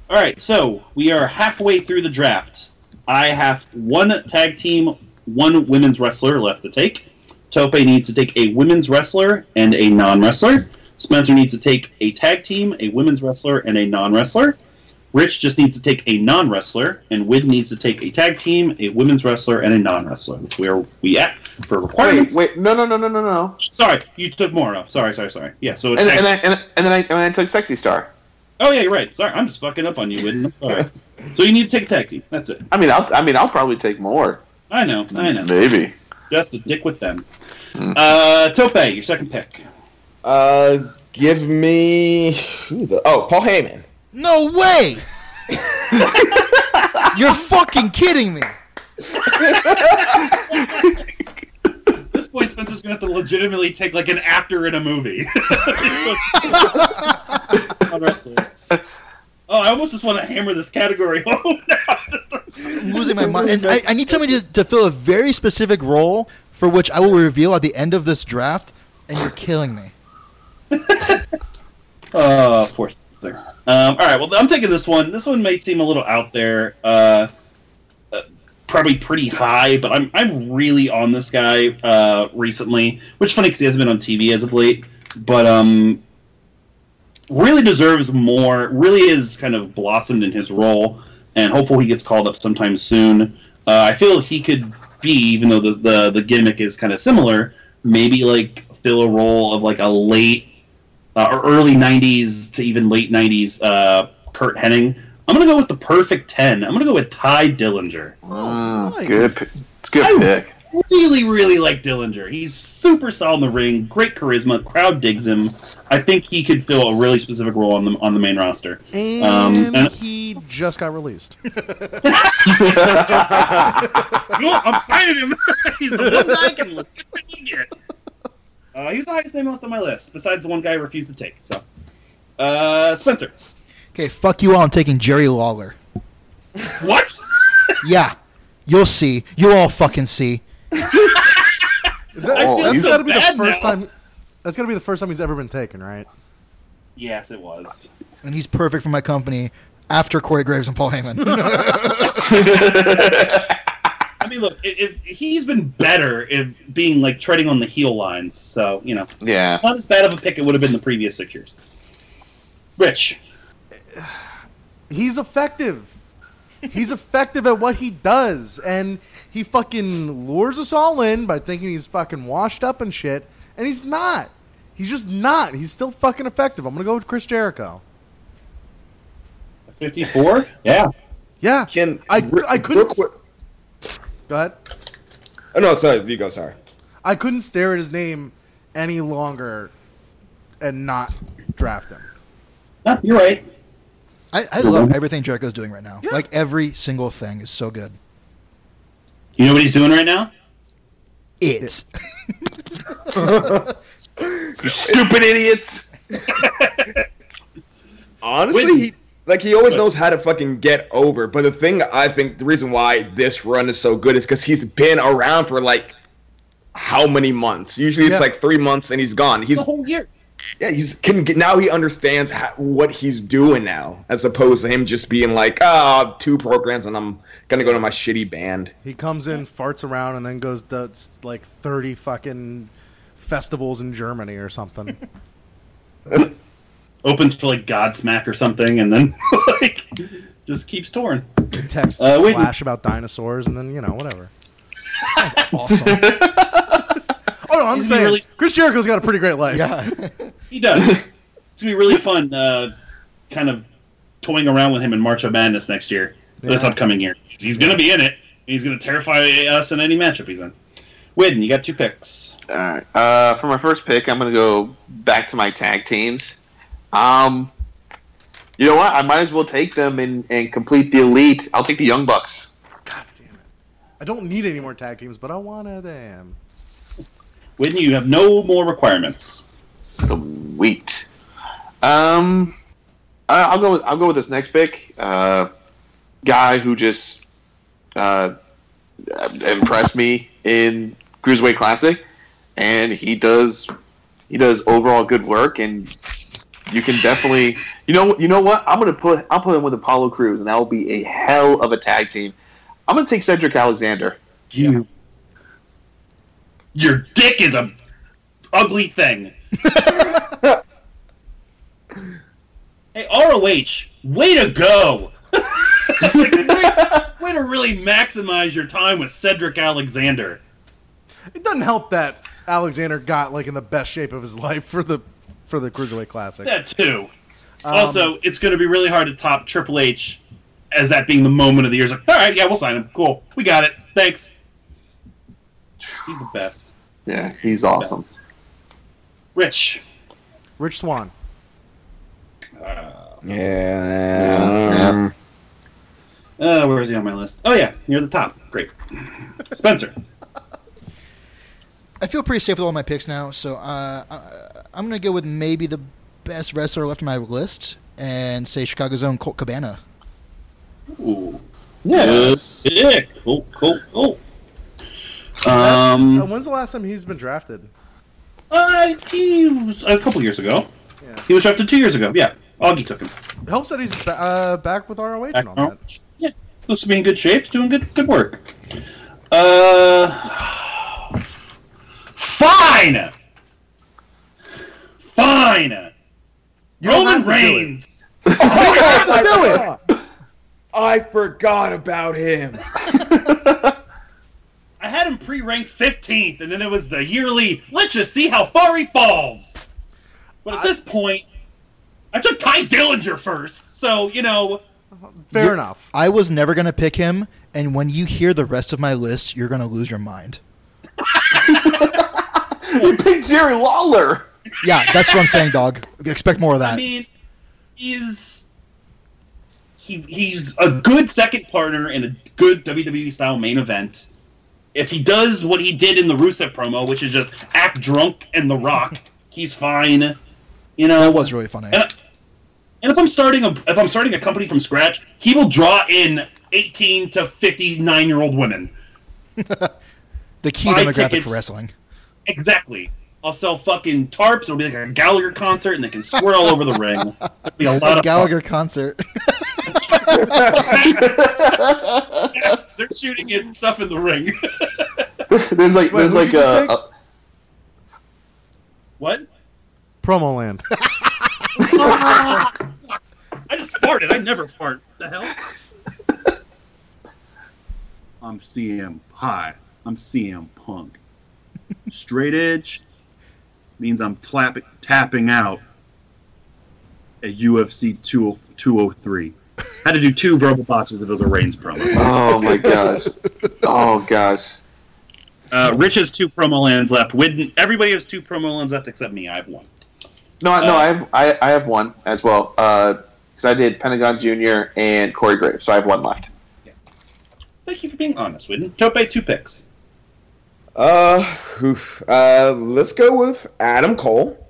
All right, so we are halfway through the draft. I have one tag team, one women's wrestler left to take. Tope needs to take a women's wrestler and a non wrestler. Spencer needs to take a tag team, a women's wrestler, and a non wrestler. Rich just needs to take a non wrestler, and Wid needs to take a tag team, a women's wrestler, and a non wrestler. Which where we at for Wait, requirements? wait. No, no, no, no, no, no. Sorry, you took Mauro. Sorry, sorry, sorry. Yeah, so And, and, I, and, and then I and then I took Sexy Star. oh yeah, you're right. Sorry, I'm just fucking up on you, Wid. I'm sorry. so you need to take a tag team. That's it. I mean, I'll I mean, I'll probably take more. I know, I know. Maybe. Just a dick with them. Hmm. Uh, Tope, your second pick. Uh, give me who the oh Paul Heyman. No way! You're fucking kidding me. At this point, Spencer's gonna have to legitimately take like an actor in a movie. Oh, I almost just want to hammer this category home now. I'm losing my mind. And I, I need somebody to, to fill a very specific role for which I will reveal at the end of this draft, and you're killing me. Oh, poor Spencer. Um, all right, well, I'm taking this one. This one may seem a little out there, uh, uh, probably pretty high, but I'm I'm really on this guy uh, recently, which is funny because he hasn't been on TV as of late, but um, really deserves more. Really is kind of blossomed in his role, and hopefully he gets called up sometime soon. Uh, I feel he could be, even though the the, the gimmick is kind of similar, maybe like fill a role of like a late uh, or early '90s to even late '90s uh, Curt Hennig. I'm gonna go with the perfect ten. I'm gonna go with Tye Dillinger. Mm, nice. Good. pi- It's good I- pick. Really, really like Dillinger. He's super solid in the ring, great charisma. Crowd digs him. I think he could fill a really specific role on the on the main roster. And Um, and- he just got released. no, I'm signing him. He's the one I can legitimately get. Uh, he's the highest name off on my list, besides the one guy I refused to take. So, uh, Spencer. Okay, fuck you all. I'm taking Jerry Lawler. What? Yeah, you'll see. You'll all fucking see. Is that, Oh, that's you- got to be the first now. time. That's got to be the first time he's ever been taken, right? yes, it was. And he's perfect for my company after Corey Graves and Paul Heyman. I mean, look, it, it, he's been better in being like treading on the heel lines. So you know, Yeah. not as bad of a pick it would have been the previous six years. Rich, He's effective. He's effective at what he does, and he fucking lures us all in by thinking he's fucking washed up and shit, and he's not. He's just not. He's still fucking effective. I'm gonna go with Chris Jericho. fifty-four. Yeah, Yeah, Can I- I couldn't Brooke wa- go ahead. Oh no, sorry, you go. Sorry. I couldn't stare at his name any longer and not draft him. No, you're right. I, I love everything Jericho's doing right now. Like every single thing is so good. You know what he's doing right now? It. Stupid idiots. Honestly, When- he, like he always knows how to fucking get over. But the thing I think the reason why this run is so good is because he's been around for like how many months? Usually it's Yeah. like three months and he's gone. He's The whole year. yeah, he's can get, now he understands how, what he's doing now, as opposed to him just being like, ah, two programs and I'm gonna go to my shitty band. He comes in, farts around, and then goes to like thirty fucking festivals in Germany or something. Opens to like Godsmack or something, and then like just keeps touring. Text Uh, wait. Slash about dinosaurs, and then you know whatever. Sounds awesome. oh no, I'm He's saying really- Chris Jericho's got a pretty great life. Yeah. He does. it's gonna be really fun, uh, kind of toying around with him in March of Madness next year, this upcoming year. He's gonna be in it. He's gonna terrify us in any matchup he's in. Win, you got two picks. All right. Uh, for my first pick, I'm going to go back to my tag teams. Um, you know what? I might as well take them and, and complete the elite. I'll take the Young Bucks. God damn it. I don't need any more tag teams, but I want them. Win, you have no more requirements. Sweet. Um, I- I'll go. With, I'll go with this next pick. Uh, guy who just uh, impressed me in Cruiserweight Classic, and he does he does overall good work, and you can definitely you know you know what I'm gonna put I'll put him with Apollo Crews, and that will be a hell of a tag team. I'm gonna take Cedric Alexander. You, your dick is a ugly thing. hey, ROH, way to go! way, way to really maximize your time with Cedric Alexander. It doesn't help that Alexander got like in the best shape of his life for the for the Cruiserweight Classic. That too. Um, also, it's going to be really hard to top Triple H as that being the moment of the year. It's like, all right, yeah, we'll sign him. Cool, we got it. Thanks. He's the best. Yeah, he's awesome. Rich. Rich Swann. Yeah. Uh, where is he on my list? Oh yeah, near the top. Great. Spencer. I feel pretty safe with all my picks now, so uh, I, I'm going to go with maybe the best wrestler left on my list and say Chicago's own Colt Cabana. Ooh. Yes. Good pick. Cool, cool, cool. That's- uh, Um, when's the last time he's been drafted? uh, he was a couple years ago. Yeah. He was drafted two years ago. Yeah, Augie took him. It helps that he's ba- uh, back with ROH and all that. Yeah, Looks to be in good shape. He's doing good, good work. Uh, fine, fine. You don't Roman have to do it. Reigns. You to do it. I forgot about him. I had him pre-ranked 15th, and then it was the yearly. Let's just see how far he falls. But at I- this point, I took Tye Dillinger first, so you know. Fair You- enough. I was never going to pick him, and when you hear the rest of my list, you're going to lose your mind. You picked Jerry Lawler. Yeah, that's what I'm saying, dog. Expect more of that. I mean, he's he, he's a good second partner in a good WWE style main event. If he does what he did in the Rusev promo, which is just act drunk and The Rock, he's fine. You know, that was really funny. And, and if I'm starting a if I'm starting a company from scratch, he will draw in 18 to 59 year old women. The key buy demographic tickets. for wrestling. Exactly. I'll sell fucking tarps. It'll be like a Gallagher concert, and they can squirt all over the ring. It'll be a lot A of Gallagher concert. fun. They're shooting at stuff in the ring. there's like Wait, there's who'd like you a, a what? Promo land. I just farted. I never fart. The hell? I'm CM. Hi, I'm CM Punk. Straight edge means I'm clapping, tapping out at UFC 20 203. Had to do two verbal boxes if it was a Reigns promo. oh my gosh, oh gosh. Uh, Rich has two promo lands left. Widden, everybody has two promo lands left except me. I have one. No, no, Uh, I have I, I have one as well. Because I did Pentagon Junior and Corey Graves, so I have one left. Thank you for being honest, Widden. Tope, two picks. Uh, oof. uh, let's go with Adam Cole.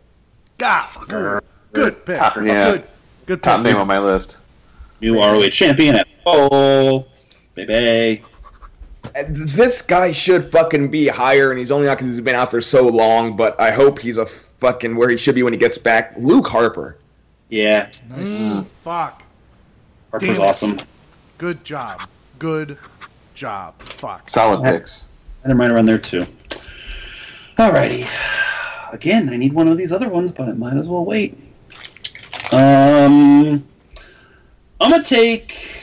God, good, good pick. Top- yeah. Good, good Top pick. name on my list. New ROH champion at Cole. Baby. This guy should fucking be higher, and he's only not because he's been out for so long. But I hope he's a fucking where he should be when he gets back. Luke Harper. Yeah, Nice. Mm, fuck. Harper's Damn awesome. Good job. Good job. Fuck. Solid picks. I had him around there too. Alrighty. Again, I need one of these other ones, but I might as well wait. Um, I'm gonna take.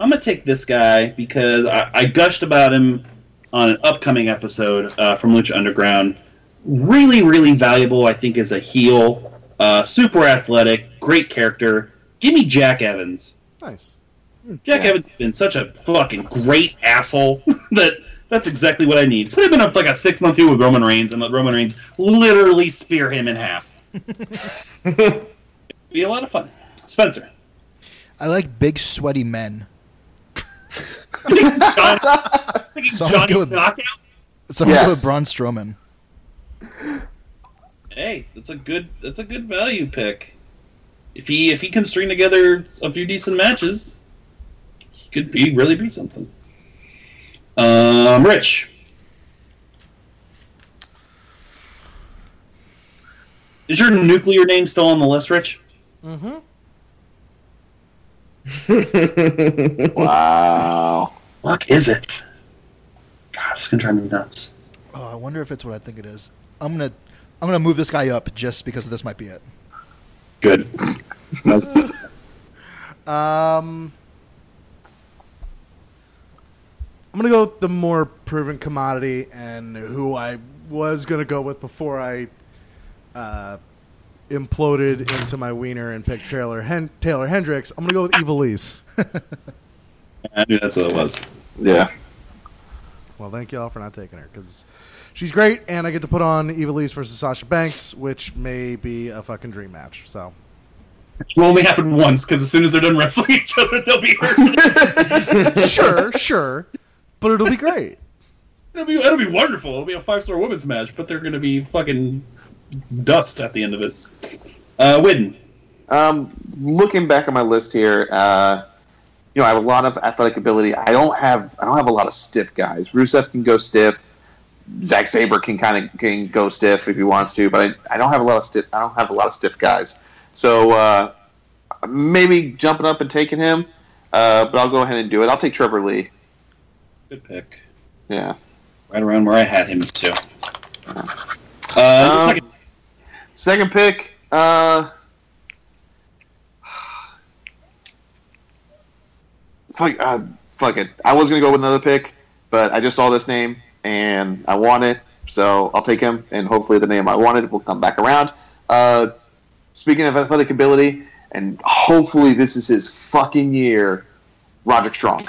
I'm gonna take this guy because I, I gushed about him on an upcoming episode uh, from Lucha Underground. Really, really valuable. I think as a heel. Uh, super athletic, great character. Give me Jack Evans. Nice. Jack Yeah. Evans has been such a fucking great asshole that that's exactly what I need. Put him in a, like a six month feud with Roman Reigns and let Roman Reigns literally spear him in half. Be a lot of fun. Spencer. I like big sweaty men. John, thinking So I'm Johnny good. Knockout. So I'm going Yes. with Braun Strowman. Hey, that's a good that's a good value pick. If he if he can string together a few decent matches, he could be really be something. Um, Rich. Is your nuclear name still on the list, Rich? Mm-hmm. Wow. What is it? God, it's gonna drive me nuts. Oh, I wonder if it's what I think it is. I'm gonna I'm gonna move this guy up just because this might be it. Good. Um, I'm gonna go with the more proven commodity and who I was gonna go with before I uh, imploded into my wiener and picked Taeler Hen- Taeler Hendrix. I'm gonna go with Ivelisse. I knew that's what it was. Yeah. well, thank you all for not taking her because she's great, and I get to put on Ivelisse versus Sasha Banks, which may be a fucking dream match. So It will only happen once because as soon as they're done wrestling each other, they'll be hurt. sure, sure, but it'll be great. It'll be it'll be wonderful. It'll be a five star women's match, but they're gonna be fucking dust at the end of it. Uh, Widden. Um, looking back on my list here, uh, you know, I have a lot of athletic ability. I don't have I don't have a lot of stiff guys. Rusev can go stiff. Zack Sabre can kind of can go stiff if he wants to, but I, I don't have a lot of stiff. I don't have a lot of stiff guys. So uh, maybe jumping up and taking him, uh, but I'll go ahead and do it. I'll take Trevor Lee. Good pick. Yeah. Right around where I had him too. Uh, Um, second- Second pick. Uh, fuck, uh, fuck it. I was gonna go with another pick, but I just saw this name and I want it, so I'll take him. And hopefully, the name I wanted will come back around. Uh, speaking of athletic ability, and hopefully, this is his fucking year. Roderick Strong.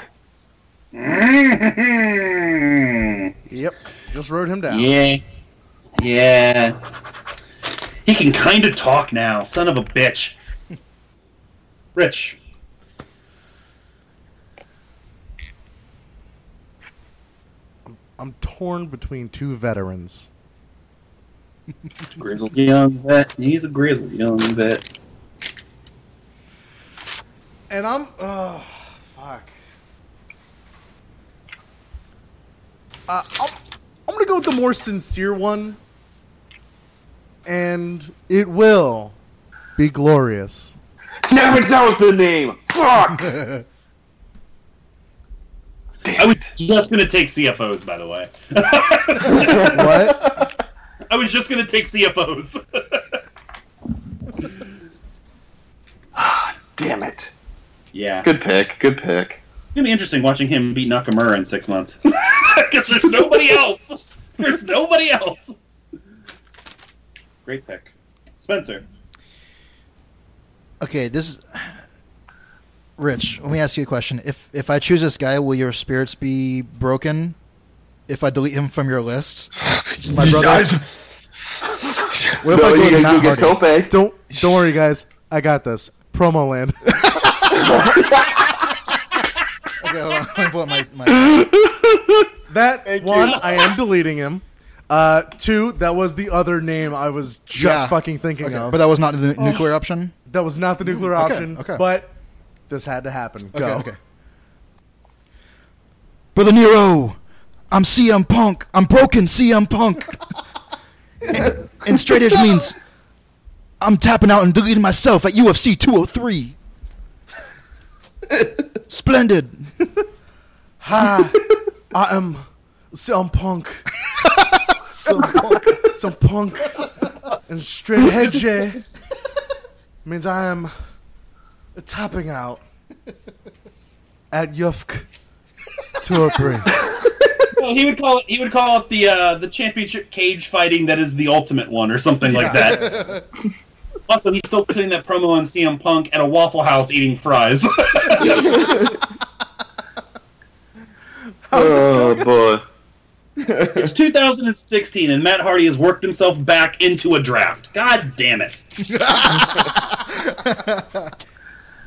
Mm-hmm. Yep, just wrote him down. yeah. Yeah. He can kind of talk now. Son of a bitch. Rich. I'm torn between two veterans. Grizzled young vet. He's a grizzled young vet. And I'm oh fuck. Uh, I'm, I'm gonna go with the more sincere one, and it will be glorious. Damn it, that was the name. Fuck. I was just gonna take CFOs, by the way. What? I was just gonna take CFOs. Damn it. yeah, Good pick. Good pick. It's gonna be interesting watching him beat Nakamura in six months because there's nobody else. There's nobody else. Great pick, Spencer. Okay, this is Rich. Let me ask you a question. If if I choose this guy, will your spirits be broken? If I delete him from your list, my brother. What if no, I go you, with you get Hardy? Tope. Don't don't worry, guys. I got this. Promo land. Okay, hold on. Let me pull up my, my That one, I am deleting him. Uh, two, that was the other name I was just Yeah. fucking thinking Okay, of. but that was not the nuclear option. that was not the nuclear Okay, option. okay. But this had to happen. Okay, Go. okay. Brother Nero, I'm CM Punk. I'm broken CM Punk. and, and straight edge means I'm tapping out and deleting myself at UFC 203. Splendid. Hi, I am some punk. some punk. Some punk. And straight edge means I am tapping out at Yufk 203. Well, he would call it. He would call it the uh, the championship cage fighting that is the ultimate one, or something like that. Also, he's still putting that promo on CM Punk at a Waffle House eating fries. Oh boy. it's 2016, and Matt Hardy has worked himself back into a draft. God damn it!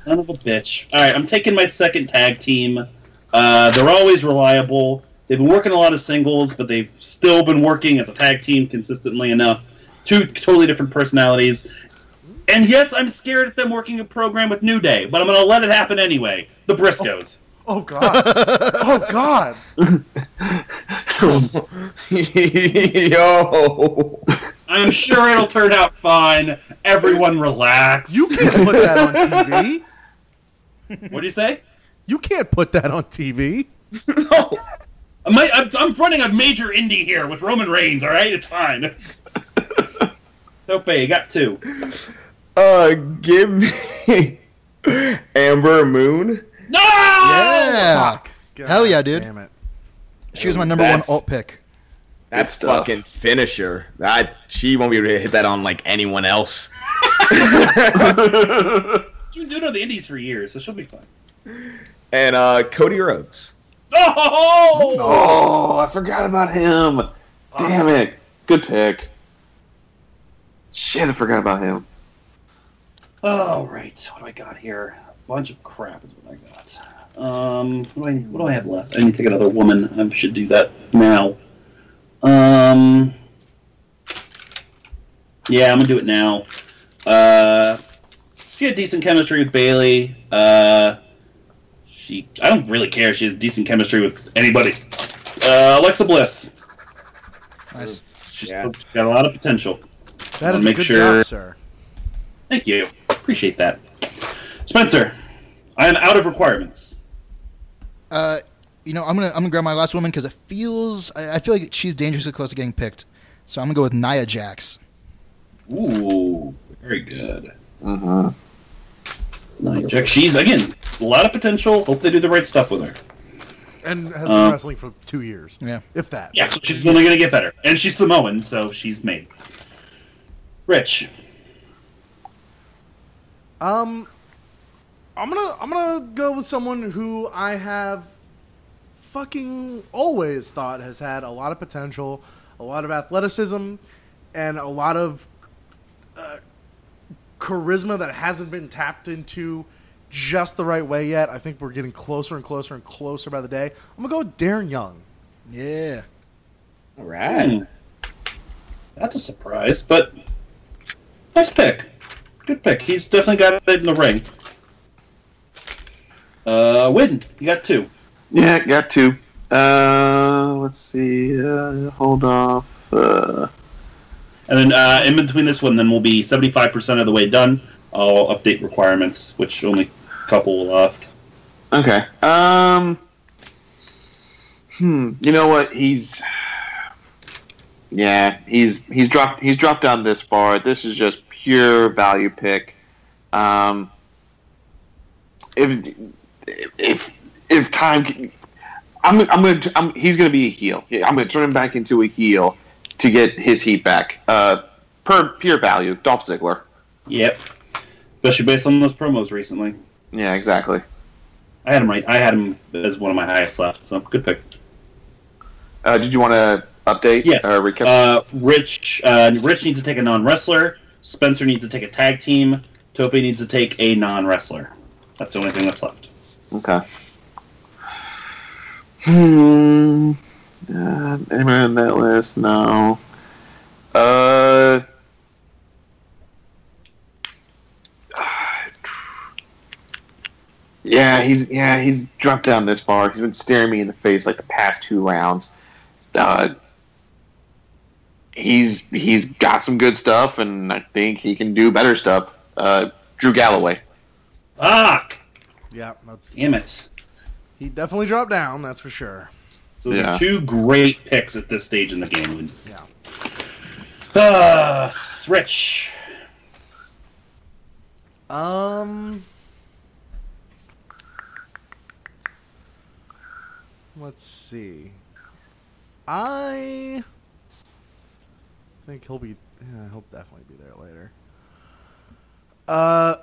Son of a bitch. All right, I'm taking my second tag team. Uh, they're always reliable. They've been working a lot of singles, but they've still been working as a tag team consistently enough. Two totally different personalities. And yes, I'm scared of them working a program with New Day, but I'm going to let it happen anyway. The Briscoes. Oh, oh god. Oh god. Yo. I'm sure it'll turn out fine. Everyone relax. You can't put that on TV. What do you say? You can't put that on TV. No. I'm, I'm, I'm running a major indie here with Roman Reigns, alright? It's fine. Tope, you got two. Uh, give me Ember Moon. No! Yeah. Fuck. God Hell yeah, dude. Damn it. She was my number That- one alt pick. That stuff. fucking finisher. That she won't be able to hit that on like anyone else. She's been doing it on the indies for years, so she'll be fine. And uh, Cody Rhodes. Oh! Oh, I forgot about him. Damn it. Good pick. Shit, I forgot about him. Oh, right. What do I got here? A bunch of crap is what I got. Um, what do I, what do I have left? I need to take another woman. I should do that now. Um, yeah, I'm gonna do it now. Uh, she had decent chemistry with Bayley. Uh, she, I don't really care. She has decent chemistry with anybody. Uh, Alexa Bliss. Nice. She's Yeah. she's got a lot of potential. That a make good sure- job, sir. Thank you. Appreciate that. Spencer, I am out of requirements. Uh, you know, I'm gonna I'm gonna grab my last woman because it feels I, I feel like she's dangerously close to getting picked. So I'm gonna go with Nia Jax. Ooh, very good. Uh-huh. Nia Jax. She's again a lot of potential. Hope they do the right stuff with her. And has been Um, wrestling for two years. Yeah. If that. Yeah, so she's only gonna get better, and she's Samoan, so she's made. Rich, Um, I'm gonna I'm gonna go with someone who I have fucking always thought has had a lot of potential, a lot of athleticism, and a lot of uh, charisma that hasn't been tapped into just the right way yet. I think we're getting closer and closer and closer by the day. I'm gonna go with Darren Young. Yeah. All right. Hmm. that's a surprise, but nice pick. Good pick. He's definitely got it in the ring. Uh, Win, you got two. Yeah, got two. Uh, let's see. Uh, hold off. Uh, And then uh, in between this one, then we'll be 75% of the way done. I'll update requirements, which only a couple left. Okay. Um. Hmm. You know what? He's. Yeah, he's he's dropped he's dropped down this far. This is just pure value pick. Um. If if if time, I'm I'm gonna I'm, he's gonna be a heel. I'm gonna turn him back into a heel to get his heat back. Uh, per pure value, Dolph Ziggler. Yep. Especially based on those promos recently. Yeah, exactly. I had him right. I had him as one of my highest left. So good pick. Uh, did you want to update? Yes. Or recap? Uh, Rich. Uh, Rich needs to take a non wrestler. Spencer needs to take a tag team. Tope needs to take a non wrestler. That's the only thing that's left. Okay. Hmm. Uh, anyone on that list? No. Uh. Yeah, he's yeah he's dropped down this far. He's been staring me in the face like the past two rounds. Uh, he's he's got some good stuff, and I think he can do better stuff. Uh, Drew Galloway. Fuck! Yeah, that's Damn it. he definitely dropped down. That's for sure. So Yeah. are two great picks at this stage in the game. Yeah. Uh, Rich. Um. Let's see. I think he'll be. Yeah, he'll definitely be there later. Uh,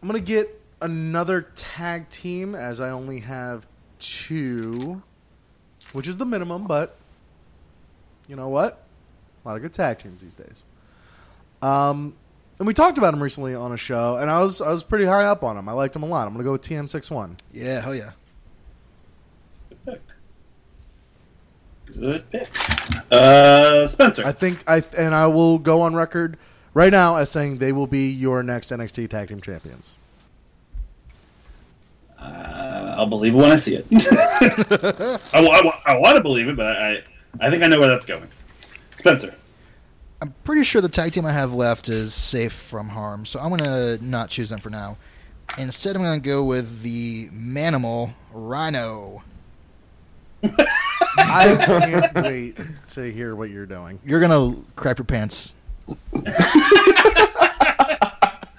I'm gonna get another tag team as I only have two, which is the minimum. But you know what? A lot of good tag teams these days. Um, and we talked about him recently on a show, and I was I was pretty high up on him. I liked him a lot. I'm gonna go with TM61. Yeah, hell yeah. Good pick. Uh, Spencer. I think I and I will go on record right now as saying they will be your next NXT Tag Team Champions. Uh, I'll believe it when I see it. I, want to believe it, but I, I, I think I know where that's going. Spencer. I'm pretty sure the tag team I have left is safe from harm, so I'm gonna not choose them for now. Instead, I'm gonna go with the Manimal Rhyno. I can't wait to hear what you're doing. You're gonna crap your pants.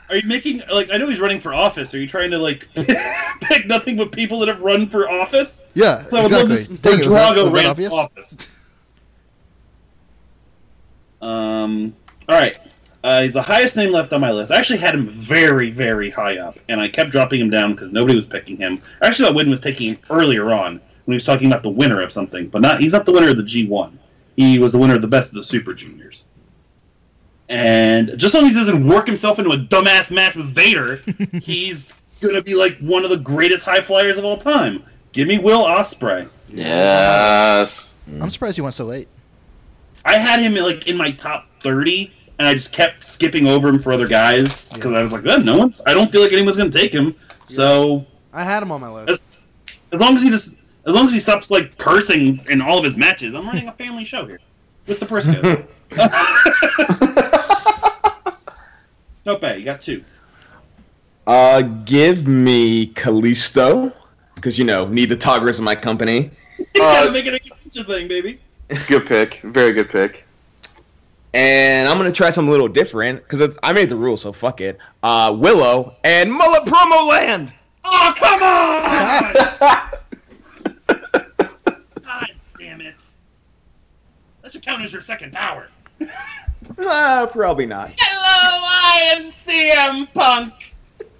Are you making like I know he's running for office? Are you trying to like pick nothing but people that have run for office? Yeah, So I would love to exactly. see Dang it, was that- Drago that ran for office. Um. All right. Uh, he's the highest name left on my list. I actually had him very, very high up, and I kept dropping him down because nobody was picking him. I actually thought Wynn was taking him earlier on when he was talking about the winner of something, but not. He's not the winner of the G1. He was the winner of the best of the Super Juniors. And just as long as he doesn't work himself into a dumbass match with Vader, he's gonna be like one of the greatest high flyers of all time. Give me Will Ospreay. Yes. I'm surprised he went so late. I had him like in my top thirty, and I just kept skipping over him for other guys because I was like, "Eh, no one's. I don't feel like anyone's gonna take him. So I had him on my list. as long as he just, as long as he stops like cursing in all of his matches, I'm running a family show here with the Briscoes. Tope, you got two. Uh, give me Kalisto, because you know need the toggers in my company. You Uh, gotta make it a gotcha thing, baby. Good pick. Very good pick. And I'm gonna try something a little different because I made the rule, so fuck it. Uh, Willow and Mullet Promo Land. Oh come on! God damn it! That should count as your second power. Uh, probably not. Hello, I am CM Punk.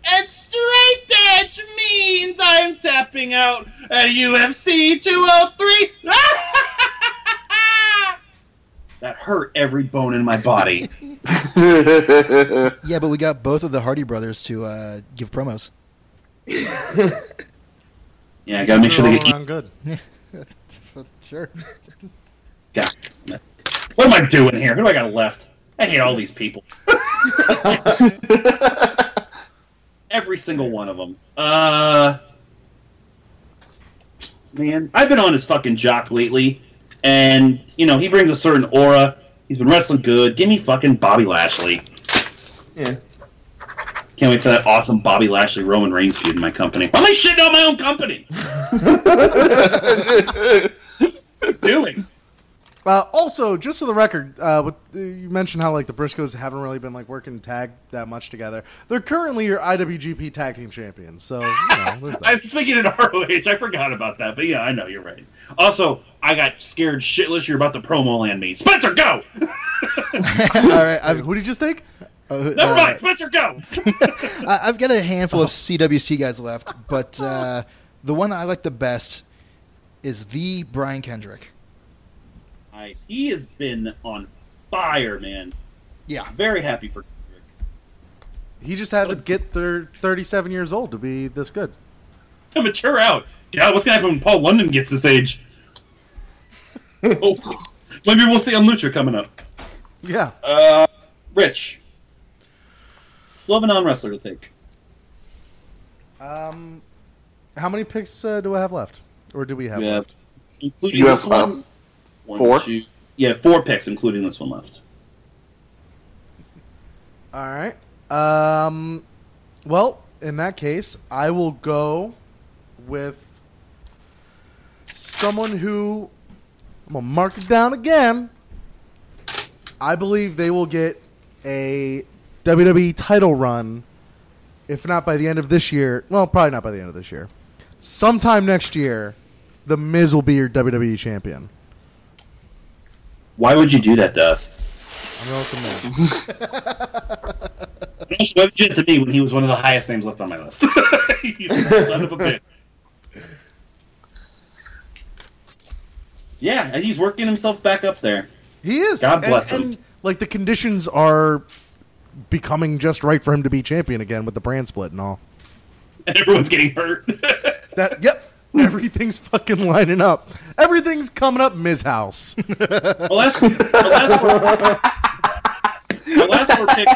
And straight edge means I'm tapping out at UFC 203. that hurt every bone in my body. Yeah, but we got both of the Hardy brothers to uh, give promos. Yeah, I gotta make sure they get. All around good. So, sure. God. What am I doing here? Who do I got left? I hate all these people. Every single one of them. Uh, man, I've been on his fucking jock lately, and you know he brings a certain aura. He's been wrestling good. Give me fucking Bobby Lashley. Yeah. Can't wait for that awesome Bobby Lashley Roman Reigns feud in my company. Why am I shitting on my own company? Doing. Uh, also, just for the record, uh, with you mentioned how like the Briscoes haven't really been like working tag that much together. They're currently your IWGP Tag Team Champions, so you know, there's I'm thinking in ROH. I forgot about that, but yeah, I know you're right. Also, I got scared shitless. You're about to promo land me. Spencer, go! All right, I've, Who did you just take? uh, Never uh, mind, Spencer, go! I- I've got a handful of CWC guys left, but uh, the one I like the best is the Brian Kendrick. Nice. He has been on fire, man. Yeah, Very happy for. Kendrick. He just had to get thir 37 years old to be this good. To mature out. Yeah, what's gonna happen when Paul London gets this age? Hopefully. Maybe we'll see on Lucha coming up. Yeah. Uh, Rich. Love a non wrestler to take. Um, how many picks uh, do I have left, or do we have Yeah. left? Including You this have, one. One, four? two- yeah, four picks, including this one left. All right. Um, well, in that case, I will go with someone who I'm gonna mark it down again. I believe they will get a WWE title run, if not by the end of this year. Well, probably not by the end of this year. Sometime next year, the Miz will be your WWE champion. Why would you do that to us? I'm going with the Miz. Why would you do to me when he was one of the highest names left on my list? You son of a bitch. Yeah, and he's working himself back up there. He is. God And- bless him. and, like the conditions are becoming just right for him to be champion again with the brand split and all. And everyone's getting hurt. That yep, everything's fucking lining up. Everything's coming up Miz House. the last, the last four, the last four picks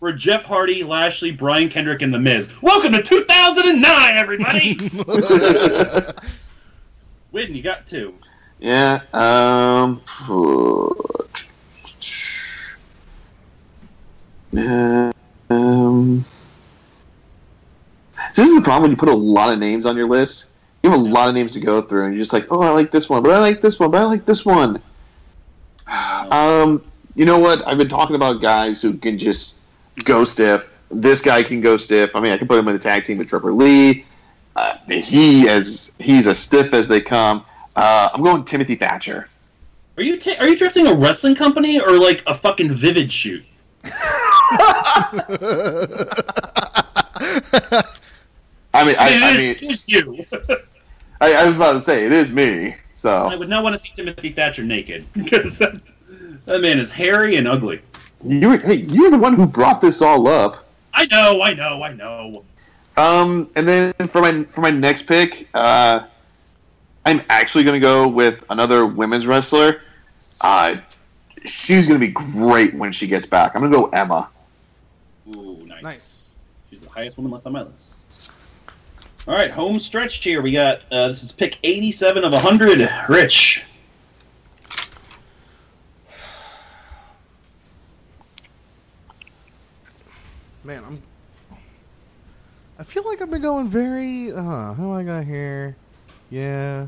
were Jeff Hardy, Lashley, Brian Kendrick, and The Miz. Welcome to 2009, everybody! Win, you got two. Yeah. Um. uh, um. This is the problem when you put a lot of names on your list. You have a lot of names to go through, and you're just like, oh, I like this one, but I like this one, but I like this one. Um. You know what? I've been talking about guys who can just go stiff. This guy can go stiff. I mean, I can put him in a tag team with Trevor Lee. Uh, he as he's as stiff as they come. Uh, I'm going Timothy Thatcher. Are you ta- are you drafting a wrestling company or like a fucking Vivid shoot? I mean, I, I mean, is you. I, I was about to say it is me. So I would not want to see Timothy Thatcher naked because that, that man is hairy and ugly. you were, hey, you're the one who brought this all up. I know, I know, I know. Um, and then for my for my next pick, uh, I'm actually going to go with another women's wrestler. Uh, she's going to be great when she gets back. I'm going to go Emma. Ooh, nice. nice. She's the highest woman left on my list. All right, home stretch here. We got uh, this is pick 87 of 100. Rich. Man, I'm. I feel like I've been going very. Uh, who I got here? Yeah.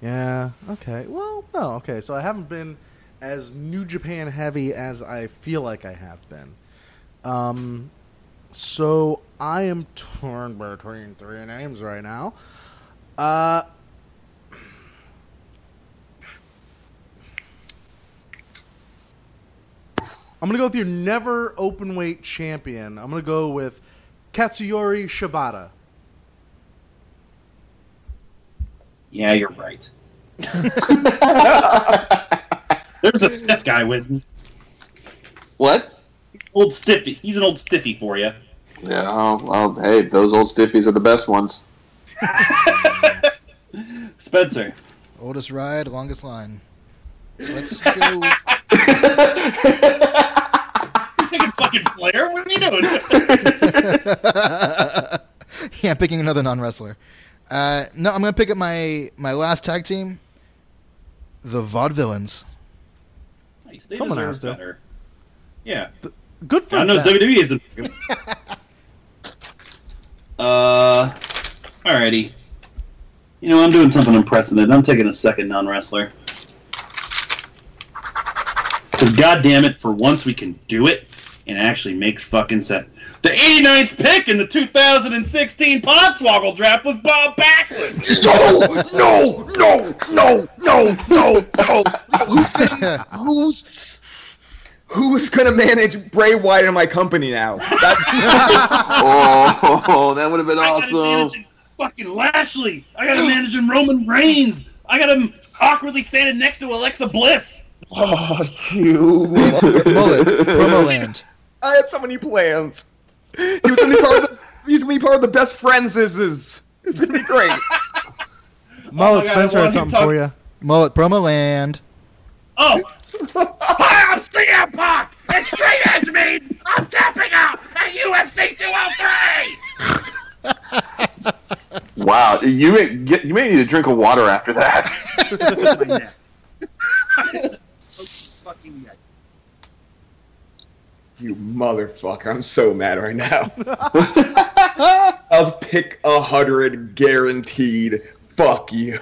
Yeah. Okay. Well, no. Okay. So I haven't been as New Japan heavy as I feel like I have been. Um. So I am torn between three names right now. Uh. I'm gonna go with your never open weight champion. I'm gonna go with Katsuyori Shibata. Yeah, you're right. There's a stiff guy with What? old stiffy. He's an old stiffy for you. Yeah. Oh, well, hey, those old stiffies are the best ones. Spencer. Oldest ride, longest line. Let's go. You taking fucking Flair? What are you doing? yeah, I'm picking another non-wrestler. Uh, no, I'm gonna pick up my my last tag team, the Vaudevillains. nice. They Someone deserve has to. better. Yeah. Good for God knows them. WWE isn't. Uh, alrighty. You know, I'm doing something unprecedented. I'm taking a second non-wrestler. Because God damn it, for once we can do it, and it actually makes fucking sense. The 89th pick in the 2016 Podswoggle draft was Bob Backlund. No, no, no, no, no, no, no. Who's, who's who's gonna manage Bray Wyatt in my company now? Oh, that would have been I awesome. fucking Lashley. I got him managing Roman Reigns. I got him awkwardly standing next to Alexa Bliss. oh, you. Mullet, promo land. I had so many plans. He was gonna be part of the. He's gonna be part of the best friends. Is is. It's gonna be great. Mullet Oh my God, Spencer had something him for you. Mullet, promo land. Oh! Hi, I'm CM Punk! And straight edge means I'm tapping out at UFC 203! Wow, you may get, you may need a drink of water after that. My neck. fucking neck. You motherfucker! I'm so mad right now. I'll pick a hundred guaranteed. Fuck you.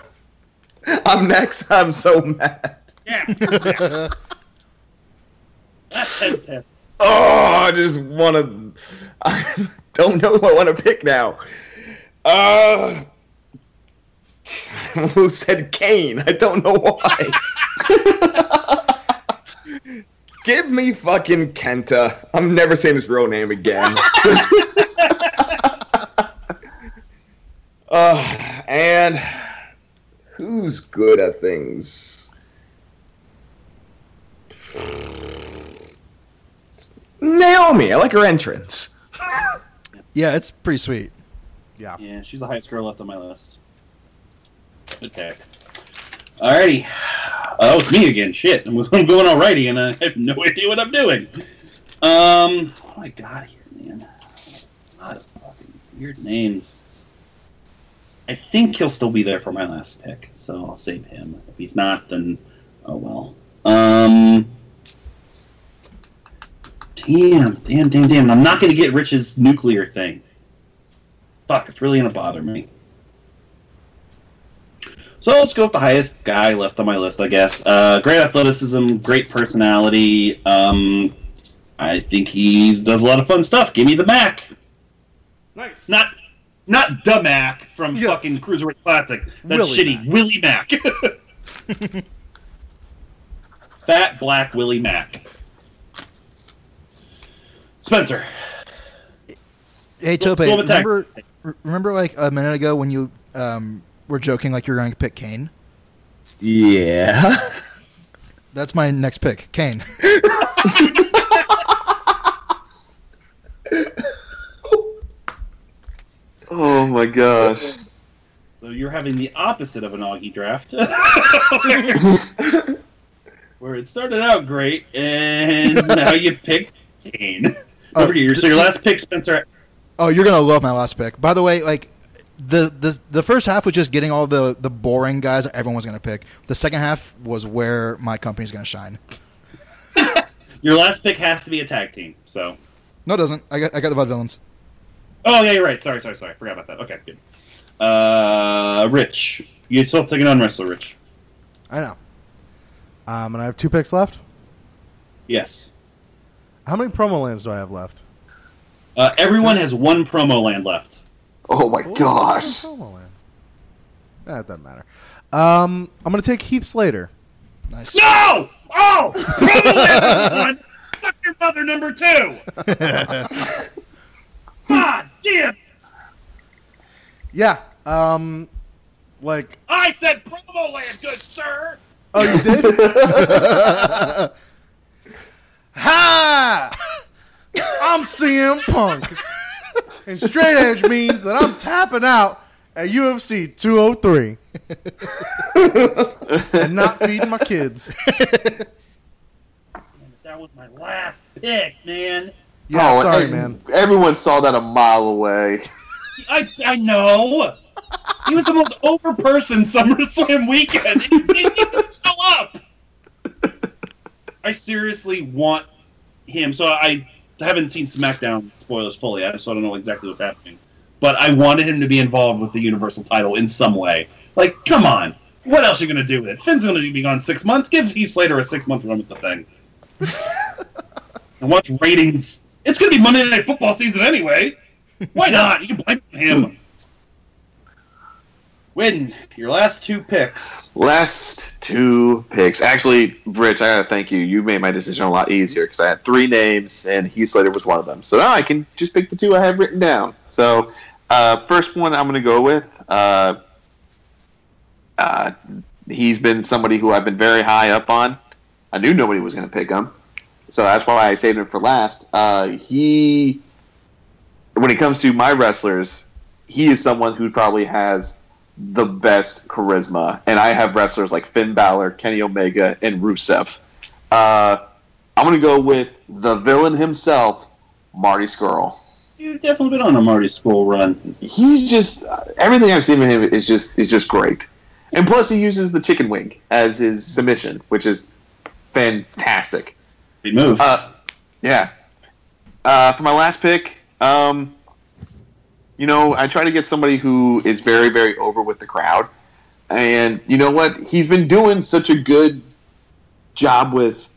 I'm next. I'm so mad. Oh, I just want to. I don't know who I want to pick now. Uh, who said Kane? I don't know why. Give me fucking Kenta. I'm never saying his real name again. uh, and who's good at things? Naomi. I like her entrance. Yeah, it's pretty sweet. Yeah, Yeah, she's the highest girl left on my list. Okay. Alrighty. Oh, it's me again. Shit. I'm I'm going alrighty, and I have no idea what I'm doing. Um, what do I got here, man? A lot of fucking weird names. I think he'll still be there for my last pick, so I'll save him. If he's not, then oh well. Um, damn, damn, damn, damn. I'm not going to get Rich's nuclear thing. Fuck, it's really going to bother me. So let's go with the highest guy left on my list, I guess. Uh, great athleticism, great personality. Um, I think he does a lot of fun stuff. Give me the Mack. Nice. Not not the Mack from Yes. fucking Cruiserweight Classic. That's Willie shitty. Mack. Willie Mack. Fat black Willie Mack. Spencer. Hey Tope, Go with tag. remember remember like a minute ago when you um, were joking like you're going to pick Kane? Yeah. That's my next pick, Kane. oh my gosh. So you're having the opposite of an Augie draft. Where it started out great, and now you picked Kane. Oh, Over to you. So your last pick, Spencer. Oh, you're gonna love my last pick. By the way, like the the the first half was just getting all the the boring guys that everyone was gonna pick. The second half was where my company's gonna shine. Your last pick has to be a tag team. So. No, it doesn't. I got I got the Vaudevillains. Oh yeah, you're right. Sorry, sorry, sorry. Forgot about that. Okay, good. Uh, Rich, you still taking on wrestler, Rich? I know. Um, and I have two picks left. Yes. How many promo lands do I have left? Uh, everyone has one promo land left. Oh my Ooh, gosh. Promo land. That doesn't matter. Um, I'm gonna take Heath Slater. Nice. No! Oh! Promo land number one. Fuck your mother, number two. God damn! It! Yeah. Um, like, I said promo land, good sir. oh, you did. ha! I'm CM Punk, and straight edge means that I'm tapping out at UFC 203 and not feeding my kids. That was my last pick, man. Yeah, Oh, sorry, man. Everyone saw that a mile away. I I know. He was the most over person SummerSlam weekend. He didn't even show up. I seriously want him. So I haven't seen SmackDown spoilers fully, I- so I don't know exactly what's happening. But I wanted him to be involved with the Universal title in some way. Like, come on, what else are you gonna do with it? Finn's gonna be gone six months. Give Heath Slater a six month run with the thing. and watch ratings. It's gonna be Monday Night Football season anyway. Why not? You can blame him. Win your last two picks. Last two picks. Actually, Rich, I gotta thank you. You made my decision a lot easier because I had three names and Heath Slater was one of them. So now I can just pick the two I have written down. So, uh, first one I'm gonna go with. Uh, uh, he's been somebody who I've been very high up on. I knew nobody was gonna pick him, so that's why I saved him for last. Uh, he, when it comes to my wrestlers, he is someone who probably has the best charisma, and I have wrestlers like Finn Balor, Kenny Omega, and Rusev. Uh, I'm gonna go with the villain himself, Marty Scurll. You've definitely been on a Marty Scurll run. He's just everything I've seen of him is just is just great, and plus he uses the chicken wing as his submission, which is fantastic. Big move. Uh, yeah. Uh, for my last pick, um, you know, I try to get somebody who is very, very over with the crowd. And you know what? He's been doing such a good job with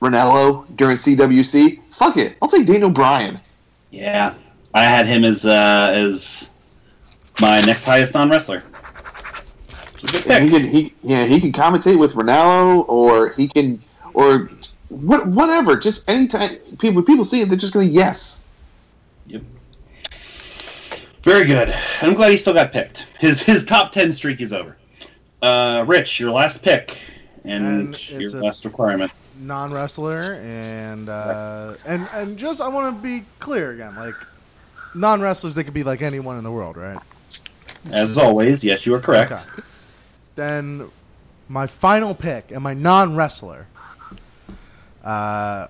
Ranallo during CWC. Fuck it. I'll take Daniel Bryan. Yeah, I had him as uh, as my next highest non wrestler. It's a good And he can he yeah, he can commentate with Ranallo or he can or what whatever. Just anytime people people see it, they're just gonna yes. Very good. I'm glad he still got picked. His his top ten streak is over. Uh, Rich, your last pick and, And your last requirement. non wrestler and uh, and and just I want to be clear again, like non wrestlers, they could be like anyone in the world, right? As always, yes, you are correct. Okay. Then my final pick and my non wrestler. Uh,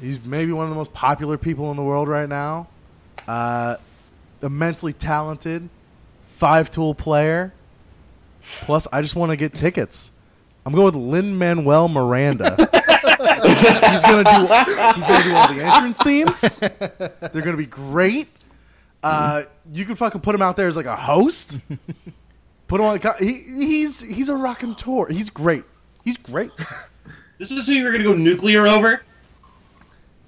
he's maybe one of the most popular people in the world right now. Uh, immensely talented, five tool player. Plus, I just want to get tickets. I'm going with Lin Manuel Miranda. he's gonna do. He's gonna do all the entrance themes. They're gonna be great. Uh, you can fucking put him out there as like a host. Put him on. He, he's he's a rockin' tour. He's great. He's great. This is who you're going to go nuclear over.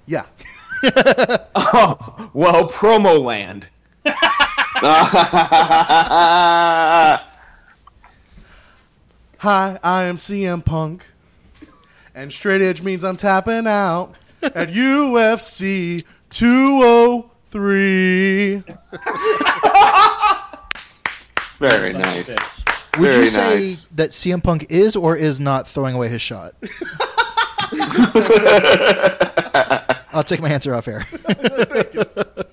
Yeah. Oh, well, promo land. Hi, I am CM Punk, and straight edge means I'm tapping out at UFC 203. Very nice. Would Very you say nice. that CM Punk is or is not throwing away his shot? I'll take my answer off air.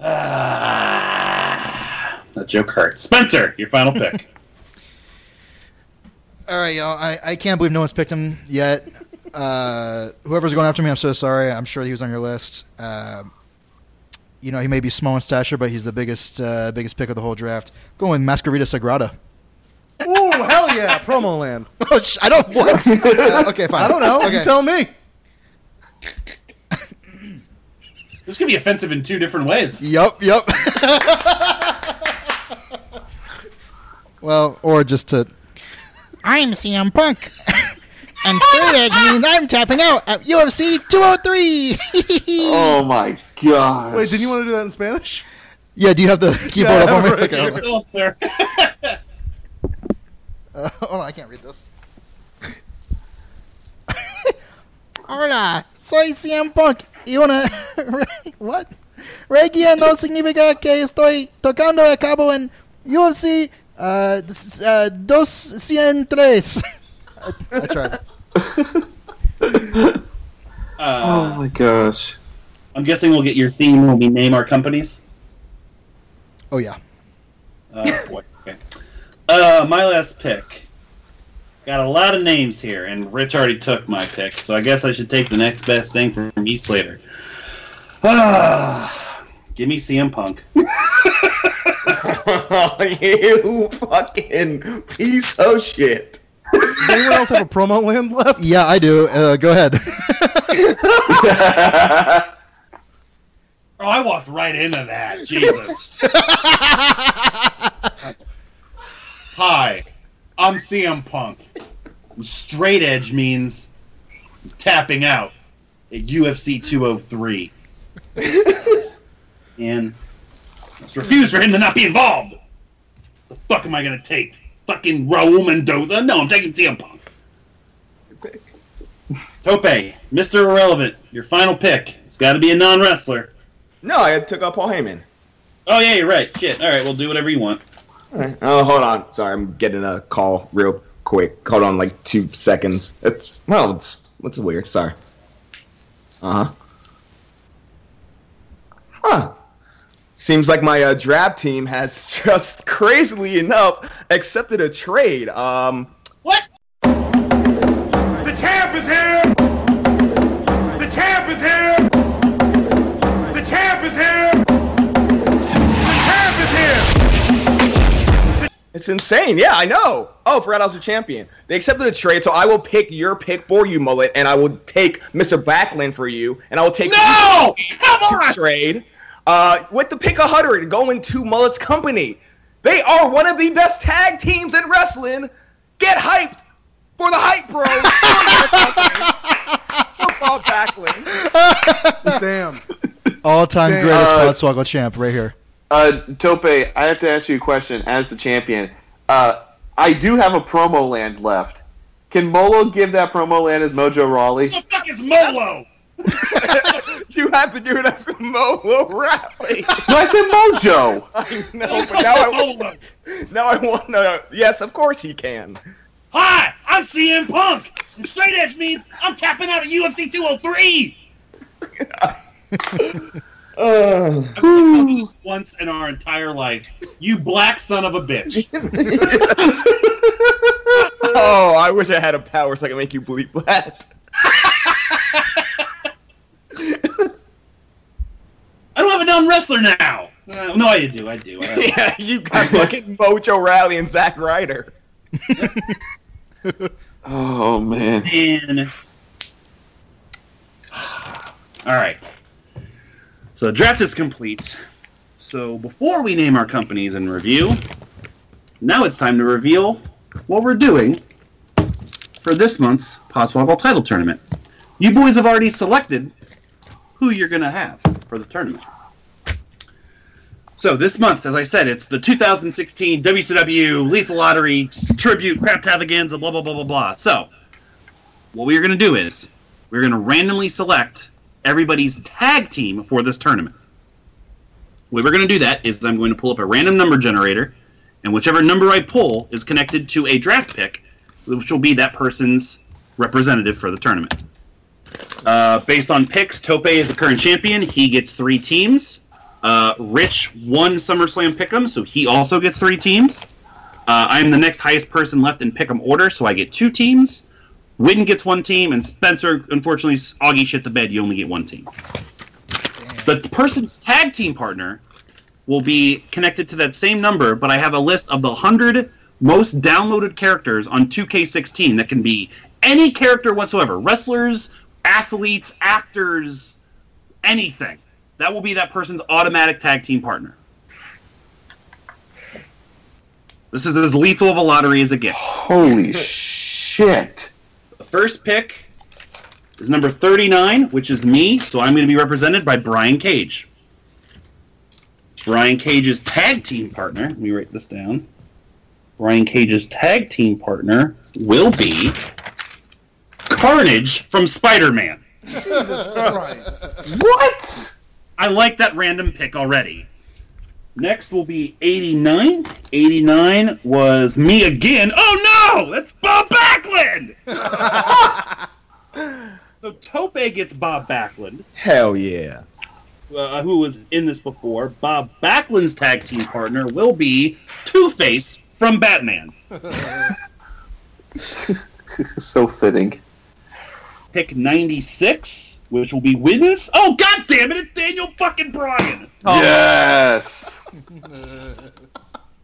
Ah, that joke hurt. Spencer, your final pick. All right, y'all. I, I can't believe no one's picked him yet. Uh, whoever's going after me, I'm so sorry. I'm sure he was on your list. Uh, you know, he may be small in stature, but he's the biggest uh, biggest pick of the whole draft. going with Mascarita Sagrada. Ooh, hell yeah, promo land. Oh, sh- I don't what? Uh, okay, fine. I don't know. Okay. You tell me. This could be offensive in two different ways. Yup, yup. well, or just to. I'm CM Punk. and straight edge means I'm tapping out at UFC 203. Oh my god. Wait, didn't you want to do that in Spanish? yeah, do you have the keyboard up on me? right Okay, hold on. There. Uh, hold on, I can't read this. Hola, soy CM Punk. Y una. What? Regia no significa que estoy tocando a cabo en UFC uh, s- uh, 203. I, I tried. oh Uh, my gosh. I'm guessing we'll get your theme when we name our companies. Oh, yeah. Oh boy. Okay. Uh, my last pick. Got a lot of names here, and Rich already took my pick, so I guess I should take the next best thing from Heath Slater. Ah, give me CM Punk. you fucking piece of shit. Does anyone else have a promo land left? Yeah, I do. Uh, go ahead. Oh, I walked right into that. Jesus. Hi, I'm CM Punk. Straight edge means tapping out at UFC 203. and let's refuse for him to not be involved. The fuck am I gonna take? Fucking Raul Mendoza? No, I'm taking CM Punk. Tope, Mr. Irrelevant, your final pick. It's got to be a non wrestler. No, I took up Paul Heyman. Oh yeah, you're right. Shit. All right, we'll do whatever you want. Right. Oh, hold on. Sorry, I'm getting a call real quick. Hold on, like two seconds. It's well, it's what's weird. Sorry. Uh huh. Huh. Seems like my uh, draft team has just crazily enough accepted a trade. Um, It's insane. Yeah, I know. Oh, forgot I was a champion. They accepted a trade, so I will pick your pick for you, Mullet, and I will take Mr. Backlund for you, and I will take No! Come to on! trade uh, with the pick 100 going to Mullet's company. They are one of the best tag teams in wrestling. Get hyped for the hype, bro. for Bob Backlund. Damn. All-time Damn. greatest Uh, Podswoggle champ right here. Uh, Tope, I have to ask you a question as the champion. Uh, I do have a promo land left. Can Molo give that promo land as Mojo Rawley? What the fuck is Molo? you have to do it as Molo Rally. No, I said Mojo. I know, but now I, Molo. now I want to. Yes, of course he can. Hi, I'm CM Punk. And straight edge means I'm tapping out at UFC 203. Uh, I've been this once in our entire life. You black son of a bitch. oh, I wish I had a power so I could make you bleep that. I don't have a non wrestler now. Uh, no, I do. I do. I yeah, you got fucking Mojo Rawley and Zack Ryder. Oh man. And all right. So the draft is complete. So before we name our companies and review, now it's time to reveal what we're doing for this month's Podswoggle title tournament. You boys have already selected who you're going to have for the tournament. So this month, as I said, it's the 2016 WCW Lethal Lottery Tribute Craptavagans, blah blah blah blah blah. So what we're going to do is we're going to randomly select everybody's tag team for this tournament. The way we're going to do that is I'm going to pull up a random number generator, and whichever number I pull is connected to a draft pick, which will be that person's representative for the tournament. Uh, based on picks, Tope is the current champion. He gets three teams. Uh, Rich won SummerSlam Pick'em, so he also gets three teams. Uh, I am the next highest person left in Pick'em order, so I get two teams. Witten gets one team, and Spencer, unfortunately, Augie shit the bed. You only get one team. The person's tag team partner will be connected to that same number, but I have a list of the 100 most downloaded characters on 2K16 that can be any character whatsoever wrestlers, athletes, actors, anything. That will be that person's automatic tag team partner. This is as lethal of a lottery as it gets. Holy shit. First pick is number 39, which is me, so I'm going to be represented by Brian Cage. Brian Cage's tag team partner, let me write this down. Brian Cage's tag team partner will be Carnage from Spider Man. Jesus Christ. What? I like that random pick already. Next will be 89. 89 was me again. Oh no! That's Bob Backlund! so Tope gets Bob Backlund, Hell yeah. uh, who was in this before. Bob Backlund's tag team partner will be Two Face from Batman. so fitting. Pick 96, which will be Wins. Oh, god damn it, it's Daniel fucking Bryan! Yes.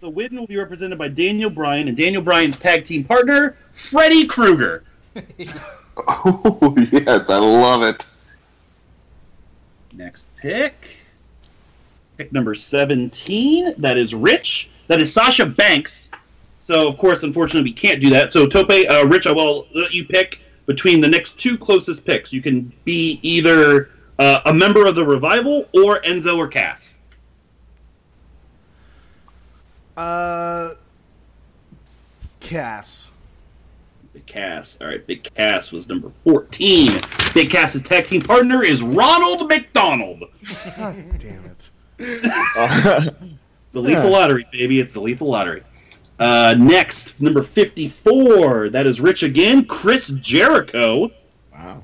the win will be represented by Daniel Bryan and Daniel Bryan's tag team partner, Freddy Krueger. Oh yes, I love it. Next pick. Pick number 17. That is Rich. That is Sasha Banks. So, of course, unfortunately, we can't do that. So, Tope, uh, Rich, I will let you pick between the next two closest picks. You can be either uh, a member of the Revival or Enzo or Cass. Uh, Cass. Big Cass. All right, Big Cass was number 14. Big Cass's tag team partner is Ronald McDonald. God damn it. The lethal lottery, baby. It's the lethal lottery. Uh, next, number 54. That is Rich again. Chris Jericho wow.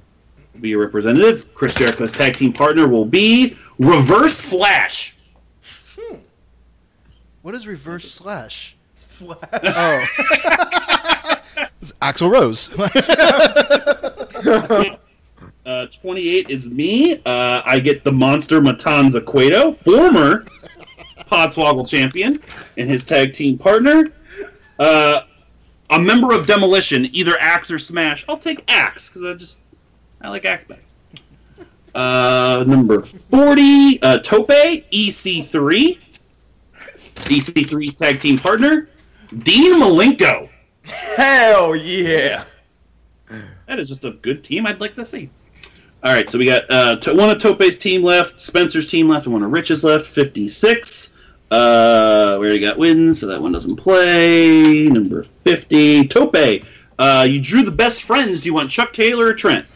will be a representative. Chris Jericho's tag team partner will be Reverse Flash. What is reverse slash? Flash. Oh. it's Axl Rose. Uh, 28 is me. Uh, I get the monster Matanza Cueto, former Podswoggle champion, and his tag team partner. Uh, a member of Demolition, either Axe or Smash. I'll take Axe because I just I like Axe better. Uh, number 40, uh, Tope, EC3. EC3's tag team partner, Dean Malenko. Hell yeah. That is just a good team I'd like to see. All right, so we got uh, to, one of Tope's team left, Spencer's team left, and one of Rich's left. Fifty-six. Uh, we already got wins, so that one doesn't play. Number fifty, Tope. Uh, you drew the best friends. Do you want Chuck Taylor or Trent?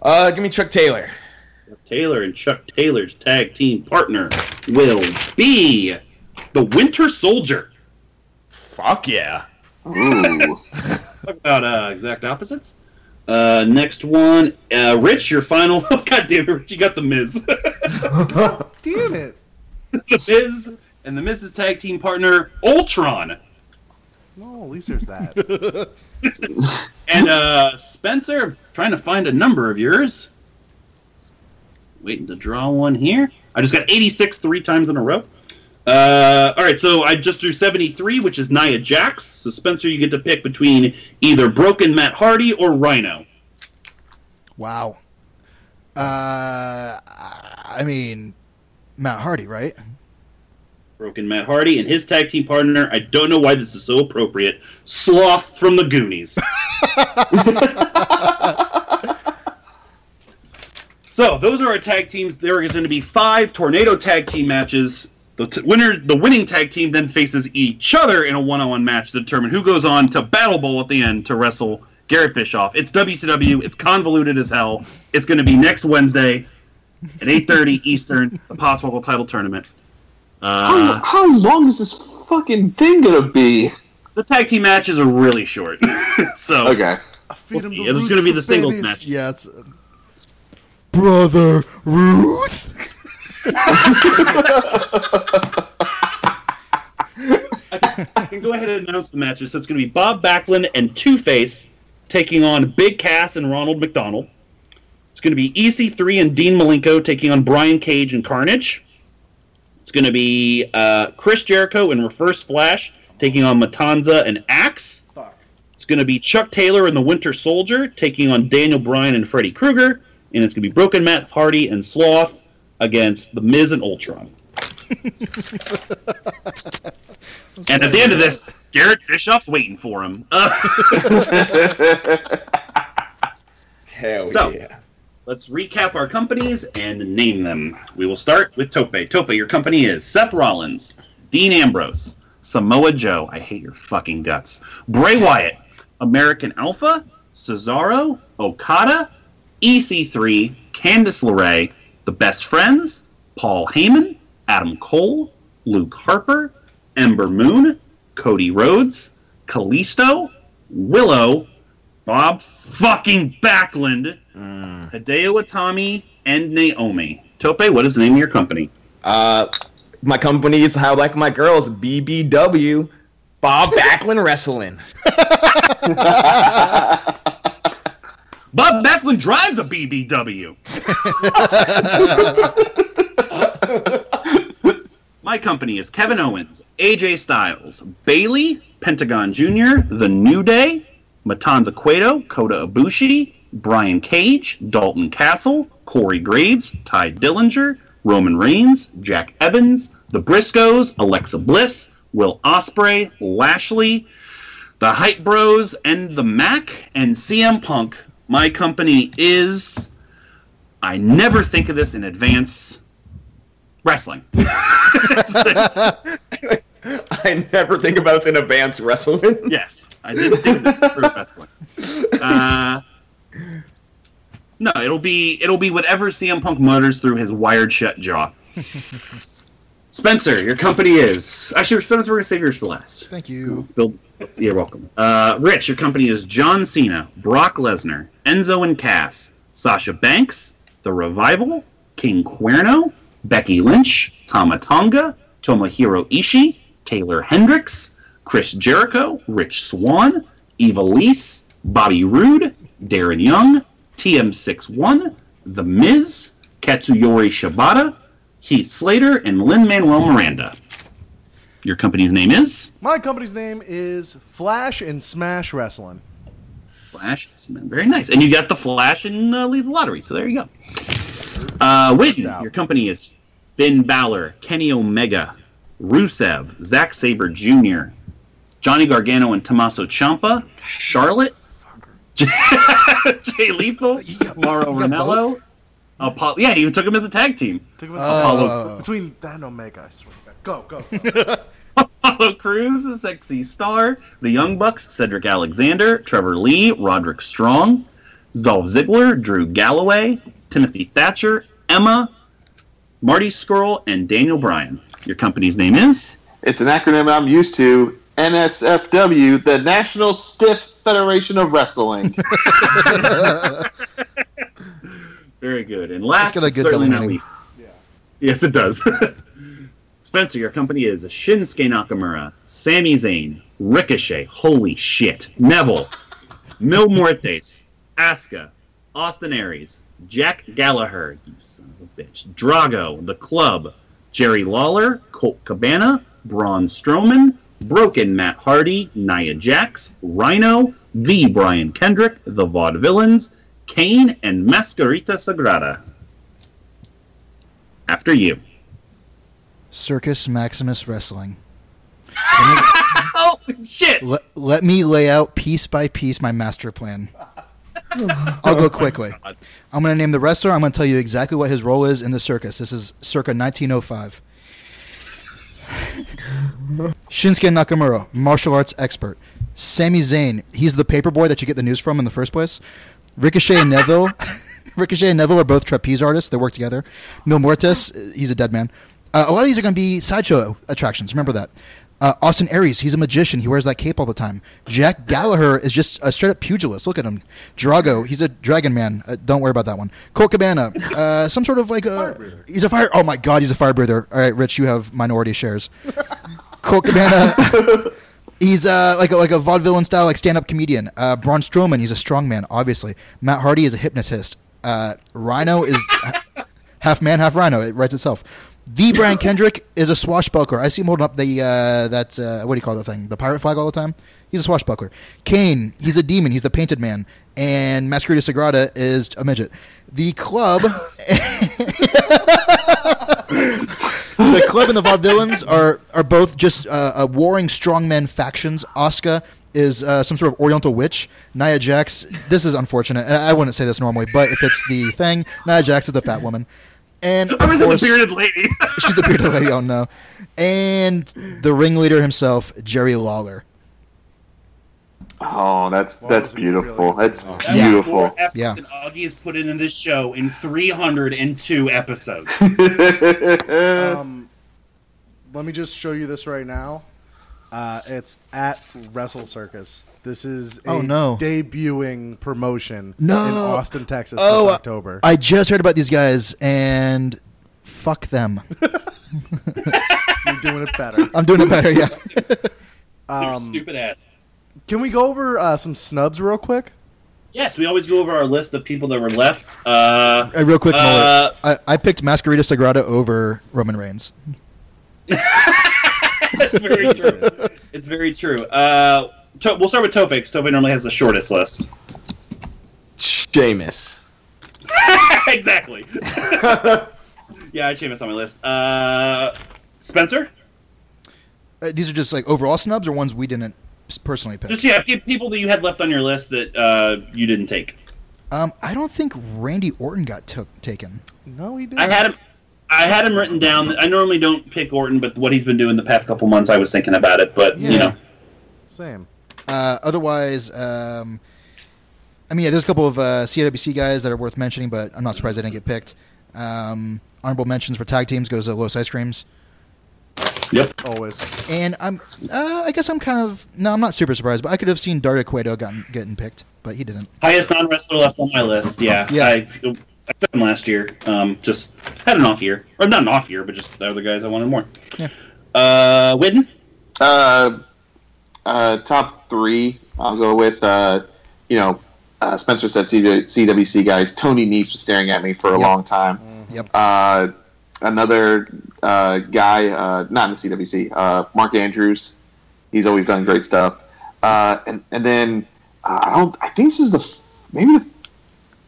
Uh, give me Chuck Taylor. Taylor and Chuck Taylor's tag team partner will be the Winter Soldier. Fuck yeah. Ooh. Talk about uh, exact opposites. Uh, next one, uh, Rich, your final. Oh, God damn it, Rich, you got the Miz. Damn it. the Miz and the Miz's tag team partner Ultron. No, at least there's that. And uh, Spencer, I'm trying to find a number of yours. Waiting to draw one here. I just got 86 three times in a row. Uh, all right, so I just drew 73, which is Nia Jax. So Spencer, you get to pick between either Broken Matt Hardy or Rhyno. wow. Uh, I mean, Matt Hardy, right? Broken Matt Hardy and his tag team partner. I don't know why this is so appropriate. Sloth from the Goonies. so those are our tag teams. There is going to be five tornado tag team matches. The t- winner, the winning tag team, then faces each other in a one-on-one match to determine who goes on to Battle Bowl at the end to wrestle Garrett Bischoff. It's WCW. It's convoluted as hell. It's going to be next Wednesday at 8:30 Eastern, the Possible Title Tournament. Uh, how, how long is this fucking thing gonna be? the tag team matches are really short, so Okay. We'll see. It's gonna be the singles babies. match. Yeah, it's uh, brother Ruth. I can go ahead and announce the matches. So it's going to be Bob Backlund and Two Face taking on Big Cass and Ronald McDonald. It's going to be EC3 and Dean Malenko taking on Brian Cage and Carnage. It's going to be uh, Chris Jericho and Reverse Flash taking on Matanza and Axe. It's going to be Chuck Taylor and the Winter Soldier taking on Daniel Bryan and Freddy Krueger. And it's going to be Broken Matt Hardy and Sloth against The Miz and Ultron. and at the end of this, Garrett Bischoff's waiting for him. Uh, Hell So- yeah. Let's recap our companies and name them. We will start with Tope. Tope, your company is Seth Rollins, Dean Ambrose, Samoa Joe, I hate your fucking guts, Bray Wyatt, American Alpha, Cesaro, Okada, EC3, Candice LeRae, The Best Friends, Paul Heyman, Adam Cole, Luke Harper, Ember Moon, Cody Rhodes, Kalisto, Willow, Bob fucking Backlund, Hideo Itami, and Naomi. Tope, what is the name of your company? Uh, my company is how like my girls BBW, Bob Backlund Wrestling. Bob Backlund drives a BBW. My My company is Kevin Owens, AJ Styles, Bayley, Pentagon Jr., The New Day, Matanza Cueto, Kota Ibushi, Brian Cage, Dalton Castle, Corey Graves, Tye Dillinger, Roman Reigns, Jack Evans, The Briscoes, Alexa Bliss, Will Ospreay, Lashley, The Hype Bros, and The Mack, and CM Punk. My company is. I never think of this in advance. Wrestling. I never think about this in advance wrestling. yes, I didn't think of this for wrestling. Uh, no, it'll be it'll be whatever CM Punk mutters through his wired shut jaw. Spencer, your company is actually Spencer. We're gonna save yours for last. Thank you. Bill, you're welcome. Uh, Rich, your company is John Cena, Brock Lesnar, Enzo and Cass, Sasha Banks, The Revival, King Cuerno, Becky Lynch, Tama Tonga, Tomohiro Ishii, Taeler Hendrix, Chris Jericho, Rich Swann, Eva Lise, Bobby Roode, Darren Young, TM61, The Miz, Katsuyori Shibata, Heath Slater, and Lin Manuel Miranda. Your company's name is My company's name is Flash and Smash Wrestling. Flash. Very nice. And you got the Flash and uh, lead the lottery. So there you go. Uh, Witten, your company is Finn Balor, Kenny Omega, Rusev, Zack Sabre Jr., Johnny Gargano and Tommaso Ciampa, Charlotte, Jay Lethal, Mauro Ranallo. Apollo. Yeah, he even took him as a tag team. Think of it- Oh. between that and Omega, I swear. to God. Go, go. go. Apollo Crews, the sexy star, the Young Bucks, Cedric Alexander, Trevor Lee, Roderick Strong, Dolph Ziggler, Drew Galloway, Timothy Thatcher, Emma, Marty Scurll, and Daniel Bryan. Your company's name is? It's an acronym I'm used to. NSFW, the National Stiff Federation of Wrestling. Very good. And last, but certainly not meaning. least. Yes, it does. Spencer, your company is Shinsuke Nakamura, Sami Zayn, Ricochet, holy shit, Neville, Mil Muertes, Asuka, Austin Aries, Jack Gallagher, you son of a bitch, Drago, The Club, Jerry Lawler, Colt Cabana, Braun Strowman, Broken Matt Hardy, Nia Jax, Rhyno, The Brian Kendrick, The Vaudevillains, Kane, and Mascarita Sagrada. After you. Circus Maximus Wrestling. Oh shit! Let, let me lay out piece by piece my master plan. I'll go oh quickly. I'm going to name the wrestler. I'm going to tell you exactly what his role is in the circus. This is circa 1905. Shinsuke Nakamura, martial arts expert. Sami Zayn, he's the paper boy that you get the news from in the first place. Ricochet and Neville, Ricochet and Neville are both trapeze artists. They work together. Mil Muertes, he's a dead man. Uh, a lot of these are going to be sideshow attractions. Remember that. Uh, Austin Aries, he's a magician. He wears that cape all the time. Jack Gallagher is just a straight up pugilist. Look at him. Drago, he's a dragon man. Uh, don't worry about that one. Colt Cabana, uh, some sort of like a. He's a fire. Oh my god, he's a fire breather. All right, Rich, you have minority shares. Colt Cabana. He's uh, like a, like a vaudevillain style, like stand up comedian. Uh, Braun Strowman, he's a strongman, obviously. Matt Hardy is a hypnotist. Uh, Rhyno is ha- half man, half rhino. It writes itself. The Brian Kendrick is a swashbuckler. I see him holding up the uh, that uh, what do you call the thing? The pirate flag all the time. He's a swashbuckler. Kane, he's a demon. He's the painted man. And Mascarita Sagrada is a midget. The club. the club and the vaudevillains are are both just uh, uh, warring strongmen factions. Asuka is uh, some sort of Oriental witch. Nia Jax. This is unfortunate. I wouldn't say this normally, but if it's the thing, Nia Jax is the fat woman. And of Or is the course, bearded lady? she's the bearded lady. Oh no! And the ringleader himself, Jerry Lawler. Oh, that's Wow, that's that's really beautiful. That's That's beautiful. more Yeah. than Augie has put into this show in 302 episodes. Um, let me just show you this right now. Uh, it's at Wrestle Circus. This is a Oh, no. debuting promotion No. in Austin, Texas Oh, this October. I just heard about these guys, and fuck them. You're doing it better. I'm doing it better. Yeah. Um, stupid ass. Can we go over uh, some snubs real quick? Yes, we always go over our list of people that were left. Uh, Uh, real quick, Uh, Mullet. I, I picked Mascarita Sagrada over Roman Reigns. That's very true. It's very true. Uh, to- we'll start with Topix. Tope normally has the shortest list. Sheamus. exactly. yeah, I had Sheamus on my list. Uh, Spencer? Uh, these are just like overall snubs or ones we didn't personally pick. Just yeah, pe- people that you had left on your list that uh, you didn't take. Um, I don't think Randy Orton got took taken. No, he didn't. I had him. I had him written down. I normally don't pick Orton, but what he's been doing the past couple months, I was thinking about it. But Yeah. you know, Same. Uh, otherwise, um, I mean, yeah, there's a couple of uh, CWC guys that are worth mentioning, but I'm not surprised they didn't get picked. Um, honorable mentions for tag teams goes to Los Ice Creams, yep. Always. and I'm, uh, I guess I'm kind of no, I'm not super surprised, but I could have seen Dario Cueto gotten getting picked, but he didn't. Highest non wrestler left on my list. Yeah, Yeah. I, I took him last year. Um, just had an off year, or not an off year, but just the other guys I wanted more. Yeah. Uh, Widden. Uh, uh, top three, I'll go with. Uh, you know, uh, Spencer said CW- CWC guys. Tony Nese was staring at me for a Yep. long time. Yep. Uh, another uh, guy, uh, not in the CWC, uh, Mark Andrews. He's always done great stuff. Uh, and and then uh, I don't. I think this is the maybe the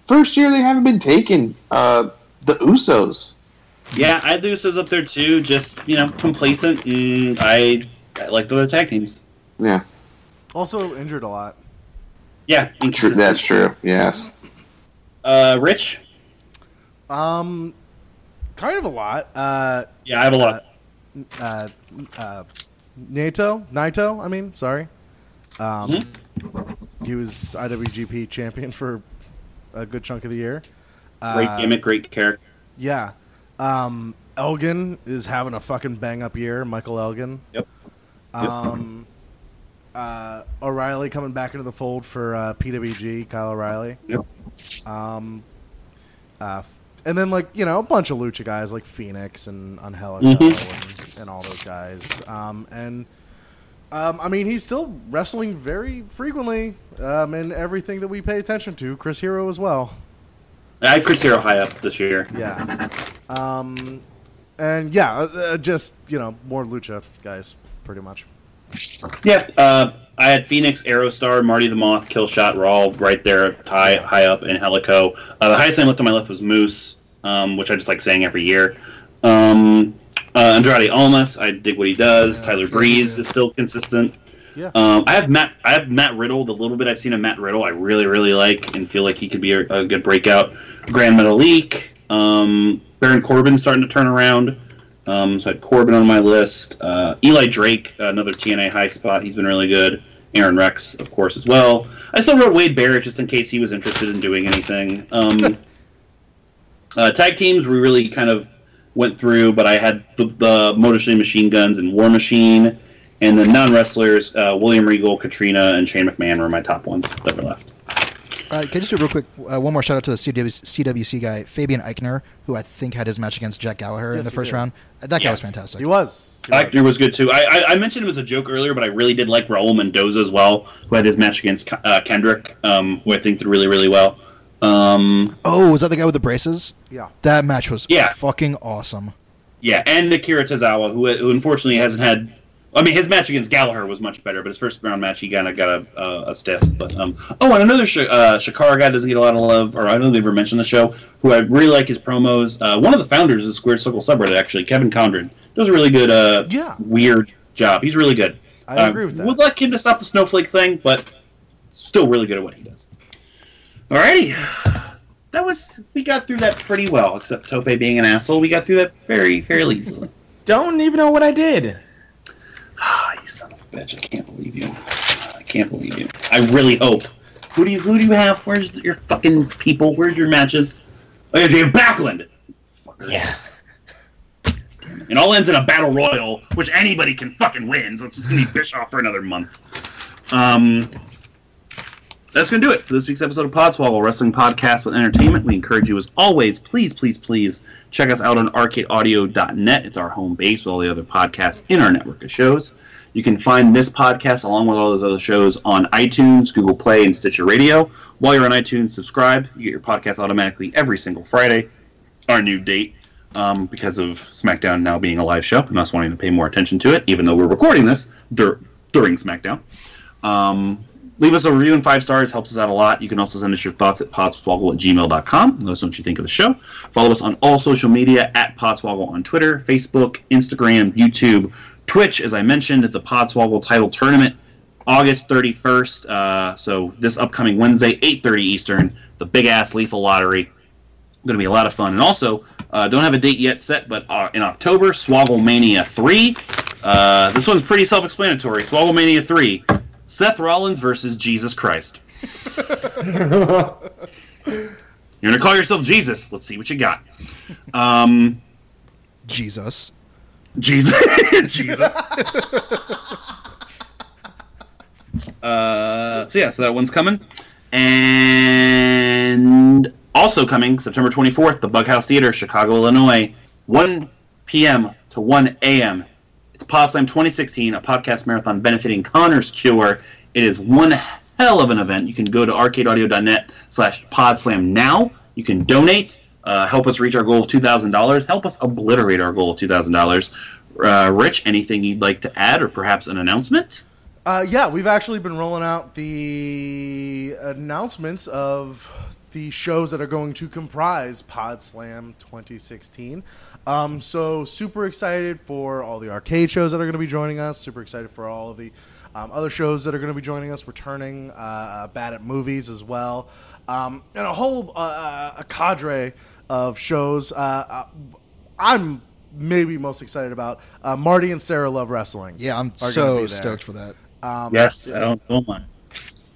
first year they haven't been taken. Uh, the Usos. Yeah, I had the Usos up there too. Just you know, complacent. And I, I like the other tag teams. Yeah, Also injured a lot. Yeah, true. That's true. Yes. Uh, Rich. Um, kind of a lot. Uh, Yeah, I have a lot. uh, uh, Naito, Naito. I mean, sorry. Um, he was IWGP champion for a good chunk of the year. Great Uh, gimmick, great character. Yeah. Um, Elgin is having a fucking bang up year. Michael Elgin. Yep. Yep. Um, uh, O'Reilly coming back into the fold for uh, PWG. Kyle O'Reilly. Yep. Um, uh, and then like you know a bunch of lucha guys like Fénix and Angelico Mhm. and, and all those guys. Um, and um, I mean he's still wrestling very frequently um, in everything that we pay attention to. Chris Hero as well. I had Chris Hero high up this year. Yeah. Um, and yeah, uh, uh, just you know more lucha guys, pretty much. Yeah, uh, I had Fénix, Aerostar, Marty the Moth, Killshot were all right there, high high up in Helico. Uh, the highest I left on my left was Moose, um, which I just like saying every year. Um, uh, Andrade Almas, I dig what he does. Yeah, Tyler Breeze do. is still consistent. Yeah. Um, I have Matt. I have Matt Riddle. The little bit I've seen of Matt Riddle, I really, really like, and feel like he could be a, a good breakout. Grand Metalik, um, Baron Corbin starting to turn around. Um, so I had Corbin on my list. Uh, Eli Drake, another TNA high spot. He's been really good. Aron Rex, of course, as well. I still wrote Wade Barrett just in case he was interested in doing anything. Um, uh, tag teams we really kind of went through, but I had the, the Motor City Machine Guns and War Machine, and the non wrestlers uh, William Regal, Katrina, and Shane McMahon were my top ones that were left. Uh, can I just do real quick? Uh, one more shout out to the CW, CWC guy, Fabian Aichner, who I think had his match against Jack Gallagher in the first did. round. That guy Yeah. was fantastic. He was. He was. Aichner was good too. I, I, I mentioned it was a joke earlier, but I really did like Raul Mendoza as well, who had his match against uh, Kendrick, um, who I think did really, really well. Um, Oh, was that the guy with the braces? Yeah. That match was Yeah. fucking awesome. yeah, and Akira Tozawa, who, who unfortunately hasn't had. I mean, his match against Gallagher was much better, but his first round match he kind of got a, a, a stiff. But um, oh, and another Sh- uh, Chikara guy doesn't get a lot of love, or I don't think they've ever mentioned the show. Who I really like his promos. Uh, one of the founders of the Squared Circle subreddit, actually, Kevin Condron, does a really good, uh, Yeah. weird job. He's really good. I Uh, agree with that. Would like him to stop the snowflake thing, but still really good at what he does. Alrighty. That was we got through that pretty well, except Tope being an asshole. We got through that very, fairly easily. Don't even know what I did. Ah, you son of a bitch! I can't believe you. I can't believe you. I really hope. Who do you who do you have? Where's your fucking people? Where's your matches? Oh yeah, Dave Backlund. Fucker. Yeah. It all ends in a battle royal, which anybody can fucking win. So it's just gonna be Bischoff for another month. Um, that's gonna do it for this week's episode of Podswoggle Wrestling Podcast with Entertainment. We encourage you, as always, please, please, please check us out on ArcadeAudio.net. It's our home base with all the other podcasts in our network of shows. You can find this podcast along with all those other shows on iTunes, Google Play, and Stitcher Radio. While you're on iTunes, subscribe. You get your podcast automatically every single Friday. Our new date. um, because of SmackDown now being a live show and us wanting to pay more attention to it, even though we're recording this dur- during SmackDown. Um, leave us a review and five stars helps us out a lot. You can also send us your thoughts at podswoggle at gmail.com. Let us know what you think of the show. Follow us on all social media at Podswoggle on Twitter, Facebook, Instagram, YouTube, Twitch. As I mentioned, the Podswoggle title tournament, August 31st. Uh, so this upcoming Wednesday, 8:30 Eastern, the big ass lethal lottery. Going to be a lot of fun. And also, uh, don't have a date yet set, but uh, in October, Swoggle Mania 3. Uh, this one's pretty self-explanatory. Swoggle Mania 3. Seth Rollins versus Jesus Christ. You're gonna call yourself Jesus. Let's see what you got. Um, Jesus. Jesus. Jesus. uh, so yeah, so that one's coming, and also coming September 24th, the Bughouse Theater, Chicago, Illinois, 1 p.m. to 1 a.m. Podslam 2016, a podcast marathon benefiting Connor's Cure. It is one hell of an event. You can go to arcadeaudio.net slash podslam now. You can donate, uh, help us reach our goal of $2,000, help us obliterate our goal of $2,000. Uh, Rich, anything you'd like to add or perhaps an announcement? Uh, yeah, we've actually been rolling out the announcements of the shows that are going to comprise Pod Slam 2016. Um, so super excited for all the arcade shows that are going to be joining us. Super excited for all of the um, other shows that are going to be joining us, returning uh, uh, Bad at Movies as well, um, and a whole uh, uh, a cadre of shows. Uh, uh, I'm maybe most excited about uh, Marty and Sarah Love Wrestling. Yeah, I'm are so be stoked for that. Um, Yes, I don't feel mine.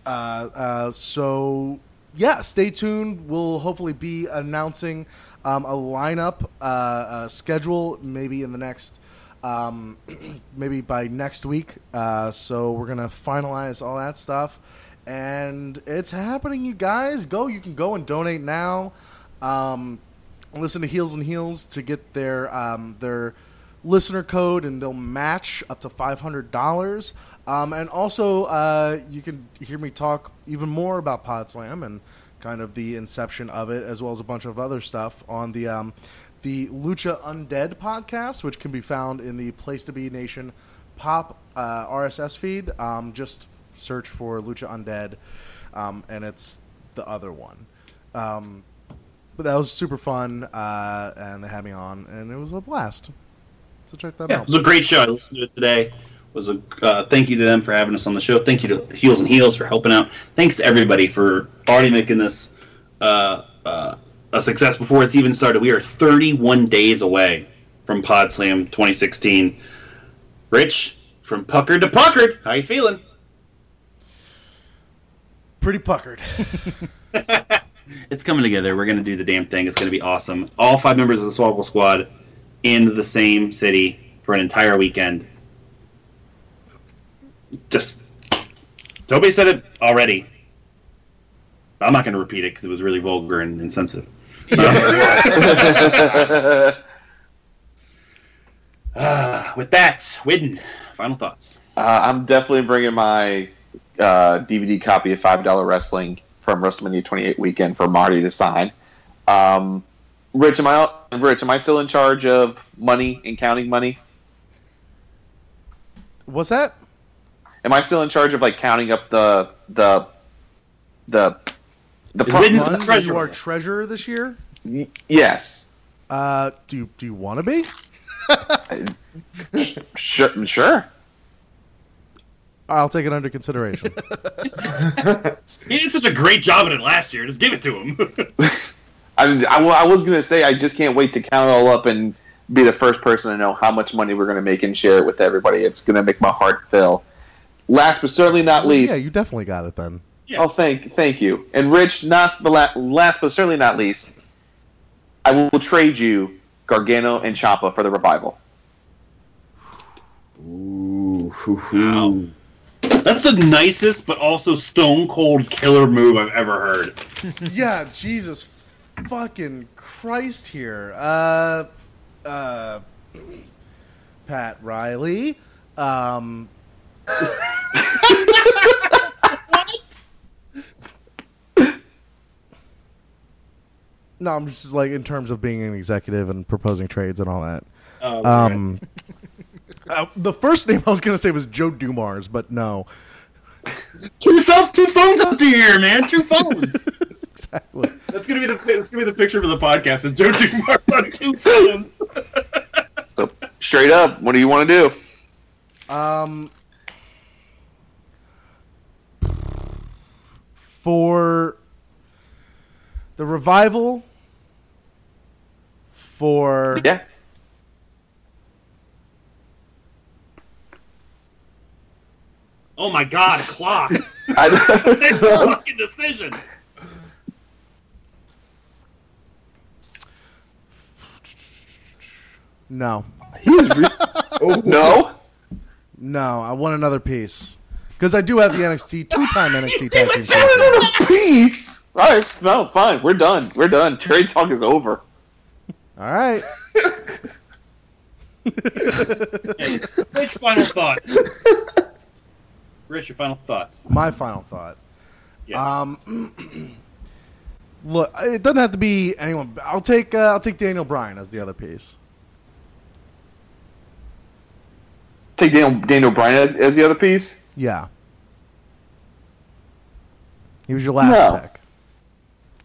uh, uh, so yeah, stay tuned. We'll hopefully be announcing um, a lineup uh, uh, schedule maybe in the next. Um, maybe by next week. Uh, so we're gonna finalize all that stuff, and it's happening, you guys. Go! You can go and donate now. Um, listen to Heels and Heels to get their um, their listener code, and they'll match up to five hundred dollars. Um, and also, uh, you can hear me talk even more about Podslam and kind of the inception of it, as well as a bunch of other stuff on the um, the Lucha Undead podcast, which can be found in the Place to Be Nation Pop uh, RSS feed. Um, just search for Lucha Undead, um, and it's the other one. Um, but that was super fun, uh, and they had me on, and it was a blast. So check that Yeah, it was a great show. I listened to it today. Was a uh, thank you to them for having us on the show. Thank you to Heels and Heels for helping out. Thanks to everybody for already making this uh, uh, a success before it's even started. We are 31 days away from PodSlam 2016. Rich, from puckered to puckered, how you feeling? Pretty puckered. It's coming together. We're going to do the damn thing. It's going to be awesome. All five members of the Swoggle Squad in the same city for an entire weekend. Just. Toby said it already. I'm not going to repeat it because it was really vulgar and insensitive. Uh, with that, Widden, final thoughts. Uh, I'm definitely bringing my uh, DVD copy of Five Dollar Wrestling from WrestleMania 28 weekend for Marty to sign. Um, Rich, am I Rich? Am I still in charge of money and counting money? What's that? Am I still in charge of like counting up the the the the Is pro- the Runs, treasurer. you are treasurer this year. Y- yes, Uh, do you, do you want to be? sure, sure. I'll take it under consideration. He did such a great job at it last year. Just give it to him. I, was- I, I was gonna say I just can't wait to count it all up and be the first person to know how much money we're gonna make and share it with everybody. It's gonna make my heart fill. Last but certainly not least, yeah, you definitely got it then. Yeah. Oh, thank thank you. And Rich, last but, last but certainly not least, I will trade you Gargano and Ciampa for the revival. Ooh, wow. That's the nicest, but also stone cold killer move I've ever heard. yeah, Jesus fucking Christ here. Uh, uh, Pat Riley. Um, No, I'm just like in terms of being an executive and proposing trades and all that. Oh, Um, uh, the first name I was gonna say was Joe Dumars, but no, two self, two phones up to here, man. Two phones. exactly. that's gonna be the that's gonna be the picture for the podcast. Of Joe Dumars on two phones. So straight up, what do you want to do? Um, for the revival, for Yeah. Oh my god, a clock. I, fucking decision. no, no. no, I want another piece because I do have the NXT two-time NXT tag team champion. Peace. All right. No, fine. We're done. We're done. Trade talk is over. All right, Rich, final thoughts. Rich, your final thoughts. my final thought. Yeah. Um, look, it doesn't have to be anyone. I'll take uh, I'll take Daniel Bryan as the other piece. Take Daniel, Daniel Bryan as, as the other piece. Yeah. He was your last No. pick.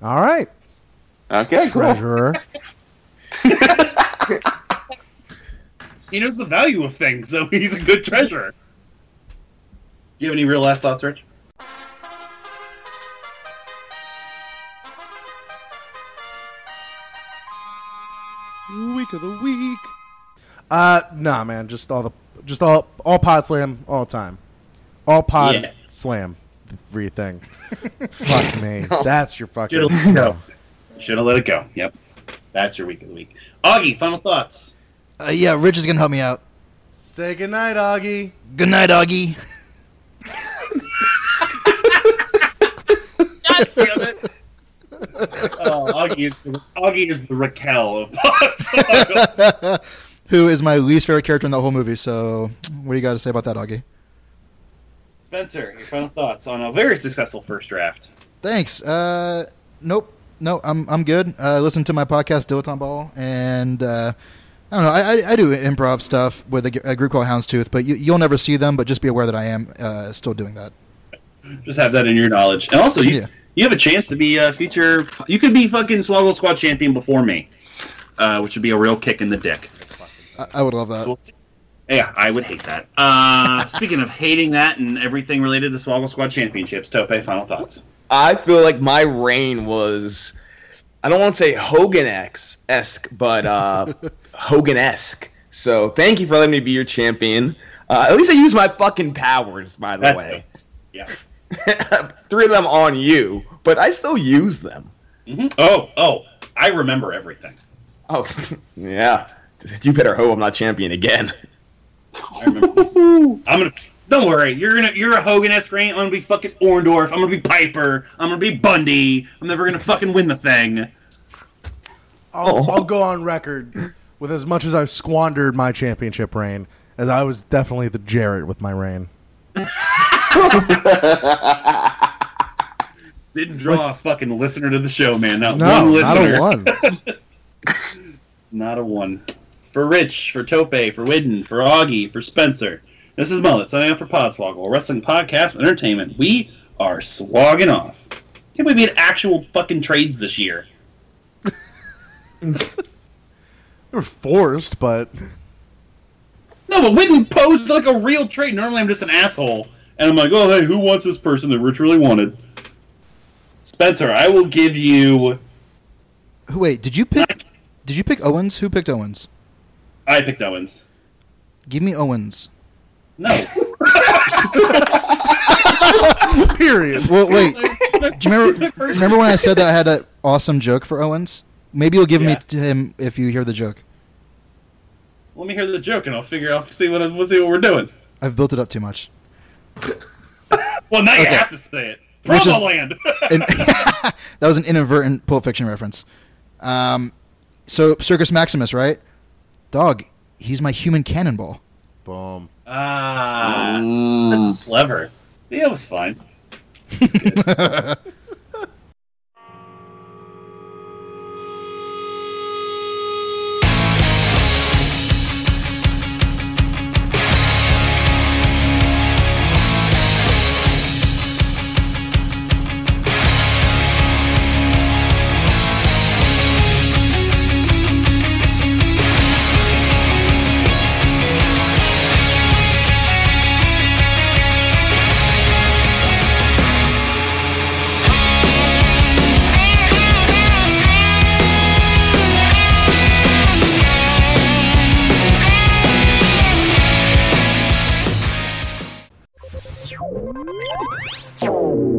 All right, Okay, cool. treasurer. he knows the value of things, so he's a good treasurer. Do you have any real last thoughts, Rich? Week of the week. Uh, nah, man, just all the just all all pod slam all the time, all pod Yeah. slam, thing. Fuck me, that's your fucking. Should've let it go. Should have let it go. Yep. That's your week of the week. Augie, final thoughts. Uh, yeah, Rich is gonna help me out. Say goodnight, Augie. Good night, Augie. God damn it. Oh, Augie is the, Augie is the Raquel of Who is my least favorite character in the whole movie? So, what do you got to say about that, Augie? Spencer, your final thoughts on a very successful first draft. Thanks. Uh, nope. No, I'm I'm good. Uh, listen to my podcast, Dilettante Ball, and uh, I don't know. I, I, I do improv stuff with a group called Houndstooth, but you, you'll never see them. But just be aware that I am uh, still doing that. Just have that in your knowledge. And also, you, Yeah. you have a chance to be a future. You could be fucking Swoggle Squad champion before me, uh, which would be a real kick in the dick. I, I would love that. Yeah, I would hate that. Uh, speaking of hating that and everything related to Swoggle Squad championships, Tope, final thoughts. I feel like my reign was, I don't want to say Hogan esque, but uh, Hogan esque. So thank you for letting me be your champion. Uh, at least I use my fucking powers, by the That's way. Yeah. Three of them on you, but I still use them. hmm Oh, oh, I remember everything. Oh, yeah. You better hope I'm not champion again. I remember. This. I'm gonna. Don't worry. You're gonna. You're a Hogan-esque reign. I'm gonna be fucking Orndorff. I'm gonna be Piper. I'm gonna be Bundy. I'm never gonna fucking win the thing. I'll, oh. I'll go on record with as much as I've squandered my championship reign, as I was definitely the Jarrett with my reign. Didn't draw a fucking listener to the show, man. Not No, one not listener. a one. Not a one. For Rich, for Tope, for Widden, for Augie, for Spencer. This is Mullet, signing off for Podswoggle, a wrestling podcast entertainment. We are slogging off. Can't believe we had actual fucking trades this year. They were forced, but No, but Widden posed like a real trade. Normally I'm just an asshole. And I'm like, oh, hey, who wants this person that Rich really wanted? Spencer, I will give you. Who- Wait, did you pick? Did you pick Owens? Who picked Owens? I picked Owens. Give me Owens. No. period. Well, wait. Do you remember? Remember when I said that I had an awesome joke for Owens? Maybe you'll give Yeah. me to him if you hear the joke. Let me hear the joke and I'll figure out, see what, we'll see what we're doing. I've built it up too much. Well, now you have to say it. Which is- land. And that was an inadvertent Pulp Fiction reference. Um, so Circus Maximus, right? Dog, he's my human cannonball. Boom. ah, that's clever. Yeah, it was fine.